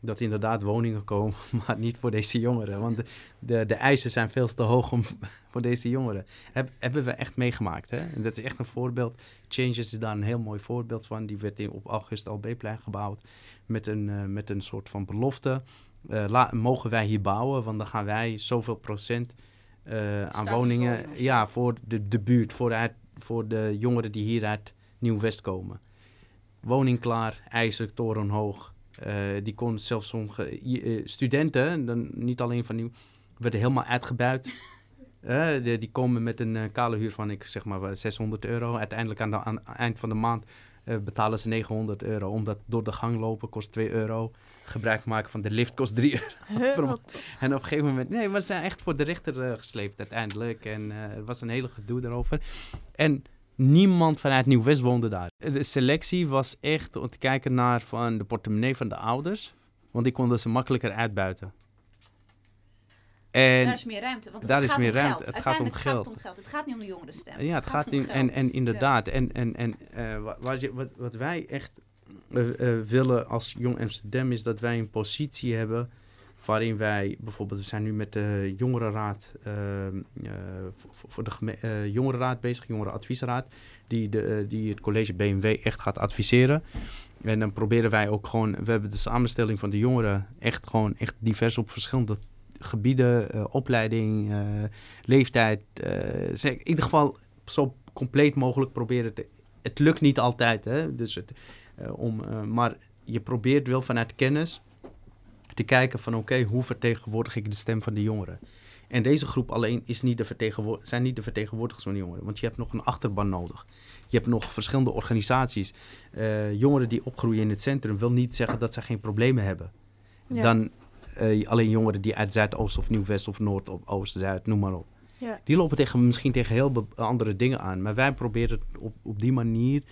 dat inderdaad woningen komen, [laughs] maar niet voor deze jongeren. Want de, de, eisen zijn veel te hoog om, [laughs] voor deze jongeren. Heb, hebben we echt meegemaakt. Hè? En dat is echt een voorbeeld. Changes is daar een heel mooi voorbeeld van. Die werd in, op August al B-plein gebouwd met een, uh, met een soort van belofte eh, mogen wij hier bouwen? Want dan gaan wij zoveel procent eh, aan woningen... Zo. Ja, voor de, de buurt, voor, uit, voor de jongeren die hier uit Nieuw-West komen. Woning klaar, ijzer, torenhoog. Eh, die kon zelfs sommige eh, studenten, dan niet alleen van Nieuw... werden helemaal uitgebuit. [laughs] De- die komen met een kale huur van, ik zeg maar, wat, 600 euro. Uiteindelijk aan het eind van de maand eh, betalen ze 900 euro. Omdat door de gang lopen kost 2 euro. Gebruik maken van de lift kost 3 euro. [laughs] En op een gegeven moment, nee, maar ze zijn echt voor de rechter eh, gesleept uiteindelijk. En eh, er was een hele gedoe daarover. En niemand vanuit Nieuw-West woonde daar. De selectie was echt om te kijken naar van de portemonnee van de ouders. Want die konden ze makkelijker uitbuiten. En daar is meer ruimte. Want daar het is gaat meer om ruimte. Geld. Het gaat om gaat geld. het om geld. Het gaat niet om de jongerenstem. Ja, het gaat om geld. en, en inderdaad. En, en, en eh, wa- wat, je, wat, wat wij echt eh, eh, willen als Jong Amsterdam is dat wij een positie hebben waarin wij bijvoorbeeld, we zijn nu met de jongerenraad, eh, eh, voor, voor de jongerenraad bezig, jongerenadviesraad, die, de, die het college BMW echt gaat adviseren. En dan proberen wij ook gewoon, we hebben de samenstelling van de jongeren echt gewoon echt divers op verschillende gebieden, eh, opleiding, eh, leeftijd. eh, zeg, in ieder geval zo compleet mogelijk proberen te. Het lukt niet altijd, hè? Dus het, om, maar je probeert wel vanuit kennis te kijken van oké, hoe vertegenwoordig ik de stem van de jongeren? En deze groep alleen is niet de zijn niet de vertegenwoordigers van de jongeren, want je hebt nog een achterban nodig. Je hebt nog verschillende organisaties. Jongeren die opgroeien in het centrum wil niet zeggen dat ze geen problemen hebben. Ja. Dan eh, alleen jongeren die uit Zuidoost of Nieuw-West of Noord of Oost, Zuid, noem maar op. Ja. Die lopen tegen, misschien tegen heel andere dingen aan. Maar wij proberen op, op die manier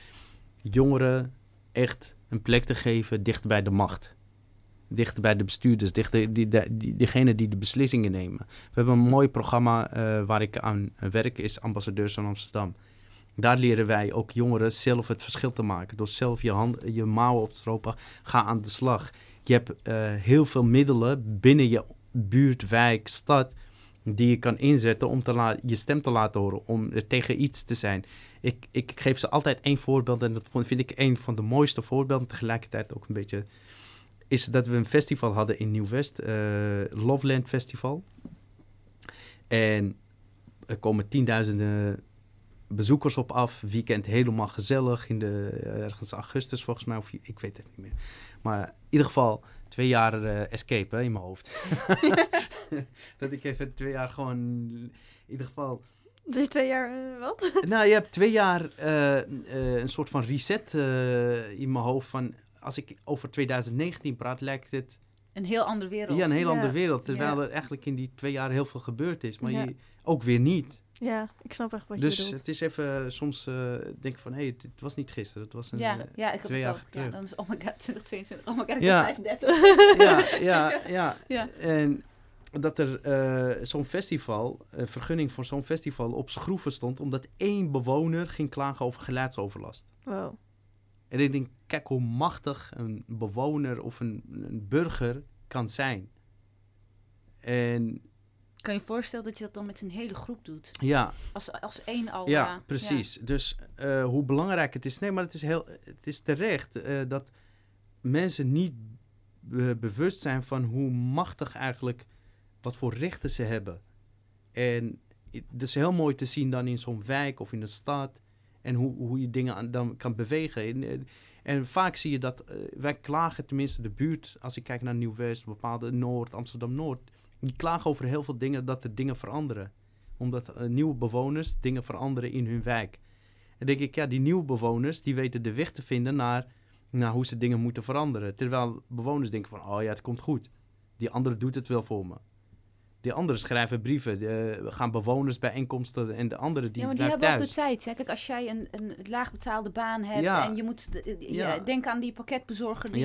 jongeren echt een plek te geven dichter bij de macht. Dichter bij de bestuurders, dichter, die, die, die, diegenen die de beslissingen nemen. We hebben een mooi programma eh, waar ik aan werk, is Ambassadeurs van Amsterdam. Daar leren wij ook jongeren zelf het verschil te maken. Door zelf je, hand, je mouwen op te stropen, ga aan de slag. Je hebt eh, heel veel middelen binnen je buurt, wijk, stad die je kan inzetten om te je stem te laten horen, om er tegen iets te zijn. Ik, ik geef ze altijd één voorbeeld en dat vind ik een van de mooiste voorbeelden, tegelijkertijd ook een beetje, is dat we een festival hadden in Nieuw-West, eh, Loveland Festival. En er komen tienduizenden bezoekers op af, weekend helemaal gezellig, in de, ergens augustus volgens mij, of ik weet het niet meer. Maar in ieder geval twee jaar eh, escape hè, in mijn hoofd. [laughs] [laughs] dat ik even twee jaar gewoon, in ieder geval... Dus twee jaar, eh, wat? [laughs] nou, je hebt twee jaar eh, eh, een soort van reset eh, in mijn hoofd van... Als ik over 2019 praat, lijkt het Een heel andere wereld. ja, een heel Ja. andere wereld. Terwijl Ja. er eigenlijk in die twee jaar heel veel gebeurd is. Maar Ja. je, ook weer niet. Ja, ik snap echt wat je Dus bedoelt. het is even soms eh denk ik van... Hé, hey, het, het was niet gisteren. Het was een... Ja, eh, ja, ik heb twee het jaar ook. Ja, terug. dan is oh my god 2022. Oh my god, ik Ja. ben 35. ja, [laughs] ja, ja. Ja. En dat er eh, zo'n festival, een vergunning voor zo'n festival op schroeven stond, omdat één bewoner ging klagen over geluidsoverlast. Wow. En ik denk, kijk hoe machtig een bewoner of een, een burger kan zijn. En Kan je voorstellen dat je dat dan met een hele groep doet? ja, Als, als één al. ja, eh, precies. Dus eh, hoe belangrijk het is. Nee, maar het is, heel, het is terecht eh, dat mensen niet be- bewust zijn van hoe machtig eigenlijk, wat voor rechten ze hebben. En het is heel mooi te zien dan in zo'n wijk of in een stad. En hoe, hoe je dingen aan, dan kan bewegen. En, en vaak zie je dat, wij klagen tenminste de buurt, als ik kijk naar Nieuw-West, bepaalde Noord, Amsterdam-Noord. Die klagen over heel veel dingen dat er dingen veranderen omdat eh, nieuwe bewoners dingen veranderen in hun wijk. En denk ik, ja, die nieuwe bewoners, die weten de weg te vinden naar, naar hoe ze dingen moeten veranderen. Terwijl bewoners denken van, oh ja, het komt goed. Die andere doet het wel voor me. Die anderen schrijven brieven, eh, gaan bewonersbijeenkomsten en de andere die ja, maar die hebben ook de tijd. Hè? Kijk, als jij een, een laagbetaalde baan hebt Ja. en je moet... de- de- Ja. ja, denk aan die pakketbezorger die...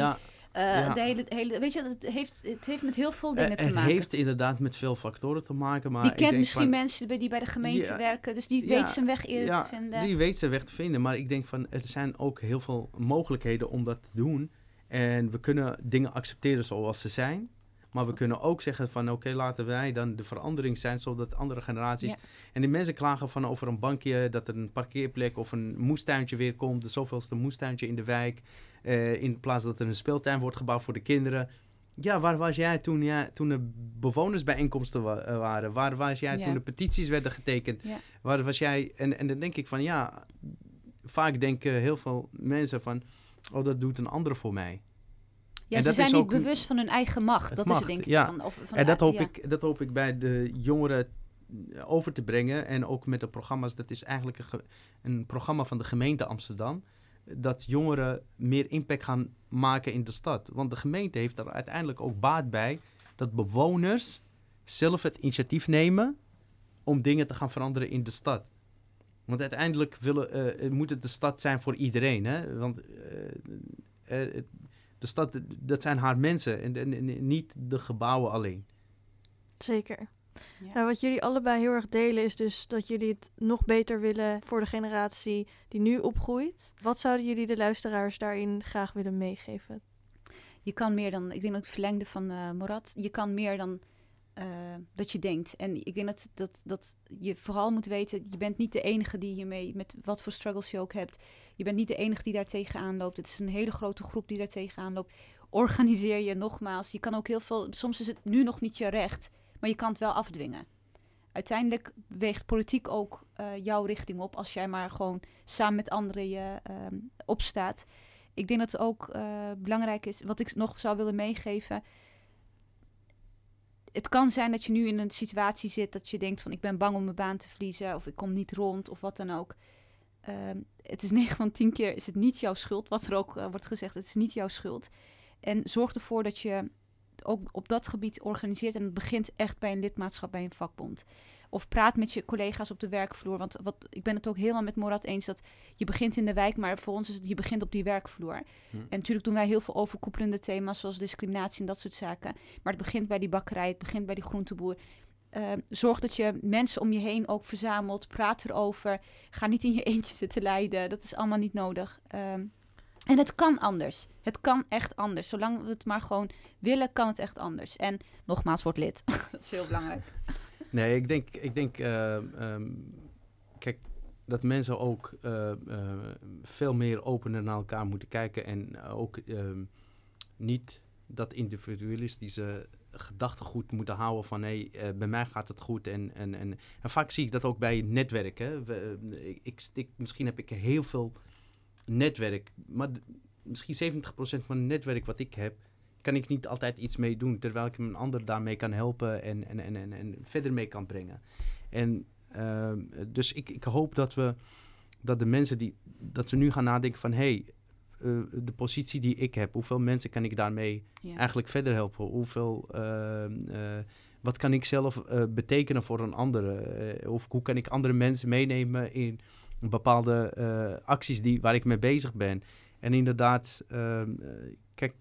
Ja, eh, de hele, hele, weet je, het heeft, het heeft met heel veel dingen eh, te het maken. heeft inderdaad met veel factoren te maken. Maar die ik kent denk misschien van- mensen die bij de gemeente Ja. werken, dus die weet zijn weg eerder te vinden. Die weet zijn weg te vinden. Maar ik denk van, er zijn ook heel veel mogelijkheden om dat te doen. En we kunnen dingen accepteren zoals ze zijn. Maar we kunnen ook zeggen van, oké, laten wij dan de verandering zijn, zodat andere generaties... Ja. En die mensen klagen van over een bankje, dat er een parkeerplek of een moestuintje weer komt. De zoveelste moestuintje in de wijk. eh, in plaats dat er een speeltuin wordt gebouwd voor de kinderen. ja, waar was jij toen, ja, toen er bewonersbijeenkomsten wa- eh, waren? Waar was jij Ja. toen de petities werden getekend? Ja. Waar was jij? En, en dan denk ik van ja, vaak denken heel veel mensen van, oh dat doet een ander voor mij. Ja, En ze dat zijn is niet bewust van hun eigen macht. Dat macht, is het denk ik ja. van. Of, van En dat eh, hoop, ik, dat hoop ik bij de jongeren eh, over te brengen. En ook met de programma's. Dat is eigenlijk een, een programma van de gemeente Amsterdam. Dat jongeren meer impact gaan maken in de stad. Want de gemeente heeft er uiteindelijk ook baat bij. Dat bewoners zelf het initiatief nemen om dingen te gaan veranderen in de stad. Want uiteindelijk willen, eh, moet het de stad zijn voor iedereen. Hè? Want eh, eh, de stad, dat zijn haar mensen en, en- en niet de gebouwen alleen. Zeker. Ja. Nou, wat jullie allebei heel erg delen is dus dat jullie het nog beter willen voor de generatie die nu opgroeit. Wat zouden jullie de luisteraars daarin graag willen meegeven? Je kan meer dan, ik denk dat het verlengde van eh Morat, je kan meer dan eh, dat je denkt. En ik denk dat, dat, dat je vooral moet weten, je bent niet de enige die hiermee, met wat voor struggles je ook hebt, je bent niet de enige die daar tegenaan loopt. Het is een hele grote groep die daar tegenaan loopt. Organiseer je nogmaals. Je kan ook heel veel, soms is het nu nog niet je recht, maar je kan het wel afdwingen. Uiteindelijk weegt politiek ook eh, jouw richting op als jij maar gewoon samen met anderen je ehm, opstaat. Ik denk dat het ook eh, belangrijk is, wat ik nog zou willen meegeven. Het kan zijn dat je nu in een situatie zit dat je denkt van ik ben bang om mijn baan te verliezen of ik kom niet rond of wat dan ook. Ehm, het is 9 van 10 keer is het niet jouw schuld, wat er ook eh, wordt gezegd. Het is niet jouw schuld. En zorg ervoor dat je ook op dat gebied organiseert. En het begint echt bij een lidmaatschap bij een vakbond. Of praat met je collega's op de werkvloer. Want wat, ik ben het ook helemaal met Morat eens dat je begint in de wijk, maar voor ons is het je begint op die werkvloer. Hm. En natuurlijk doen wij heel veel overkoepelende thema's zoals discriminatie en dat soort zaken. Maar het begint bij die bakkerij, het begint bij die groenteboer. Eh, zorg dat je mensen om je heen ook verzamelt. Praat erover. Ga niet in je eentje zitten lijden. Dat is allemaal niet nodig. Ehm, en het kan anders. Het kan echt anders. Zolang we het maar gewoon willen, kan het echt anders. En nogmaals, word lid. [laughs] dat is heel belangrijk. Nee, ik denk, ik denk eh, ehm, kijk, dat mensen ook eh, eh, veel meer opener naar elkaar moeten kijken en ook ehm, niet dat individualistische gedachtegoed moeten houden van hé, hey, bij mij gaat het goed. En, en, en, vaak zie ik dat ook bij netwerken. We, ik, ik, misschien heb ik heel veel netwerk, maar misschien 70% van het netwerk wat ik heb, kan ik niet altijd iets mee doen, terwijl ik een ander daarmee kan helpen en, en, en, en, en verder mee kan brengen. En ehm, dus ik, ik hoop dat we dat de mensen die dat ze nu gaan nadenken van hé, hey, eh, de positie die ik heb, hoeveel mensen kan ik daarmee Ja. eigenlijk verder helpen? Hoeveel, ehm, eh, wat kan ik zelf eh, betekenen voor een ander? Eh, of hoe kan ik andere mensen meenemen in bepaalde acties die, waar ik mee bezig ben? En inderdaad, ehm, eh, kijk,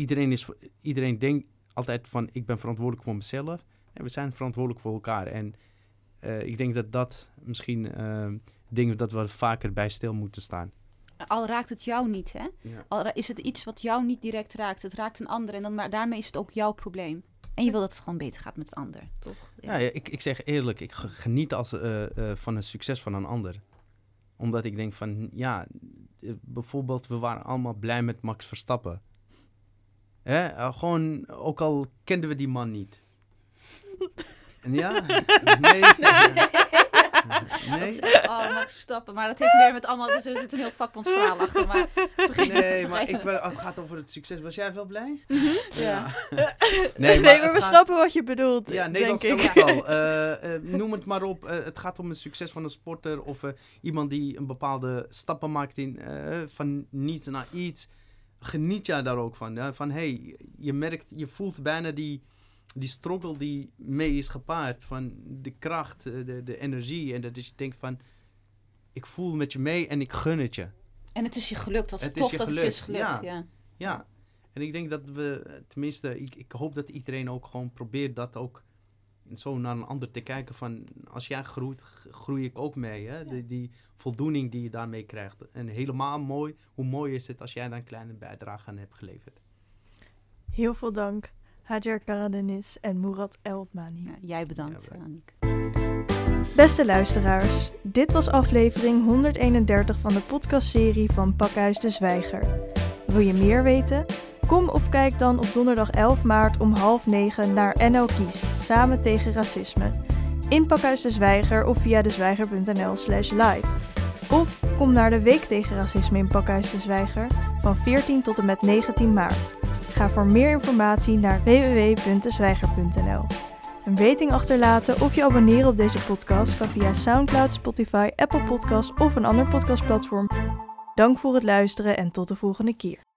iedereen, is, iedereen denkt altijd van ik ben verantwoordelijk voor mezelf. En we zijn verantwoordelijk voor elkaar. En eh, ik denk dat dat misschien ehm, dingen dat we vaker bij stil moeten staan. Al raakt het jou niet, hè? Ja. Al is het iets wat jou niet direct raakt. Het raakt een ander en dan, maar daarmee is het ook jouw probleem. En je wil dat het gewoon beter gaat met de ander, toch? Ja, ja, ik, ik zeg eerlijk, ik ge- geniet als, eh, eh, van het succes van een ander. Omdat ik denk van, ja, bijvoorbeeld, we waren allemaal blij met Max Verstappen. Hè? eh, gewoon, ook al kenden we die man niet. En [laughs] ja? Nee? Nee? Oh, Max Verstappen. Maar dat heeft meer met allemaal... Dus er zit een heel vakbondsverhaal achter. Maar Nee, maar [laughs] ik, ben- het gaat over het succes. Was jij wel blij? Ja. Nee, Nee, maar we gaat- snappen wat je bedoelt, Ja, denk Nederlands ik. elftal. [laughs] Eh, eh, noem het maar op. Het gaat om het succes van een sporter of eh, iemand die een bepaalde stappen maakt in eh, van niets naar iets. Geniet jij daar ook van? Ja? Van hey, je merkt, je voelt bijna die, die struggle die mee is gepaard. Van de kracht, eh, de, de energie. En dat is je denkt van, ik voel met je mee en ik gun het je. En het is je gelukt. Het is tof je dat het je gelukt, is gelukt. ja. Ja. Ja, en ik denk dat we, eh, tenminste, ik, ik hoop dat iedereen ook gewoon probeert dat ook zo naar een ander te kijken van, als jij groeit, groei ik ook mee. Hè? Die, die voldoening die je daarmee krijgt. En helemaal mooi, hoe mooi is het als jij daar een kleine bijdrage aan hebt geleverd. Heel veel dank, Hajar Karadenis en Murat Eltmani. Ja, jij bedankt, Ja, Aniek. Beste luisteraars, dit was aflevering 131 van de podcastserie van Pakhuis de Zwijger. Wil je meer weten? Kom of kijk dan op donderdag 11 maart om half negen naar NL Kiest, samen tegen racisme. In Pakhuis de Zwijger of via dezwijger.nl slash live. Of kom naar de Week tegen Racisme in Pakhuis de Zwijger van 14 tot en met 19 maart. Ga voor meer informatie naar www.dezwijger.nl. Een rating achterlaten of je abonneren op deze podcast kan via SoundCloud, Spotify, Apple Podcasts of een ander podcastplatform. Dank voor het luisteren en tot de volgende keer.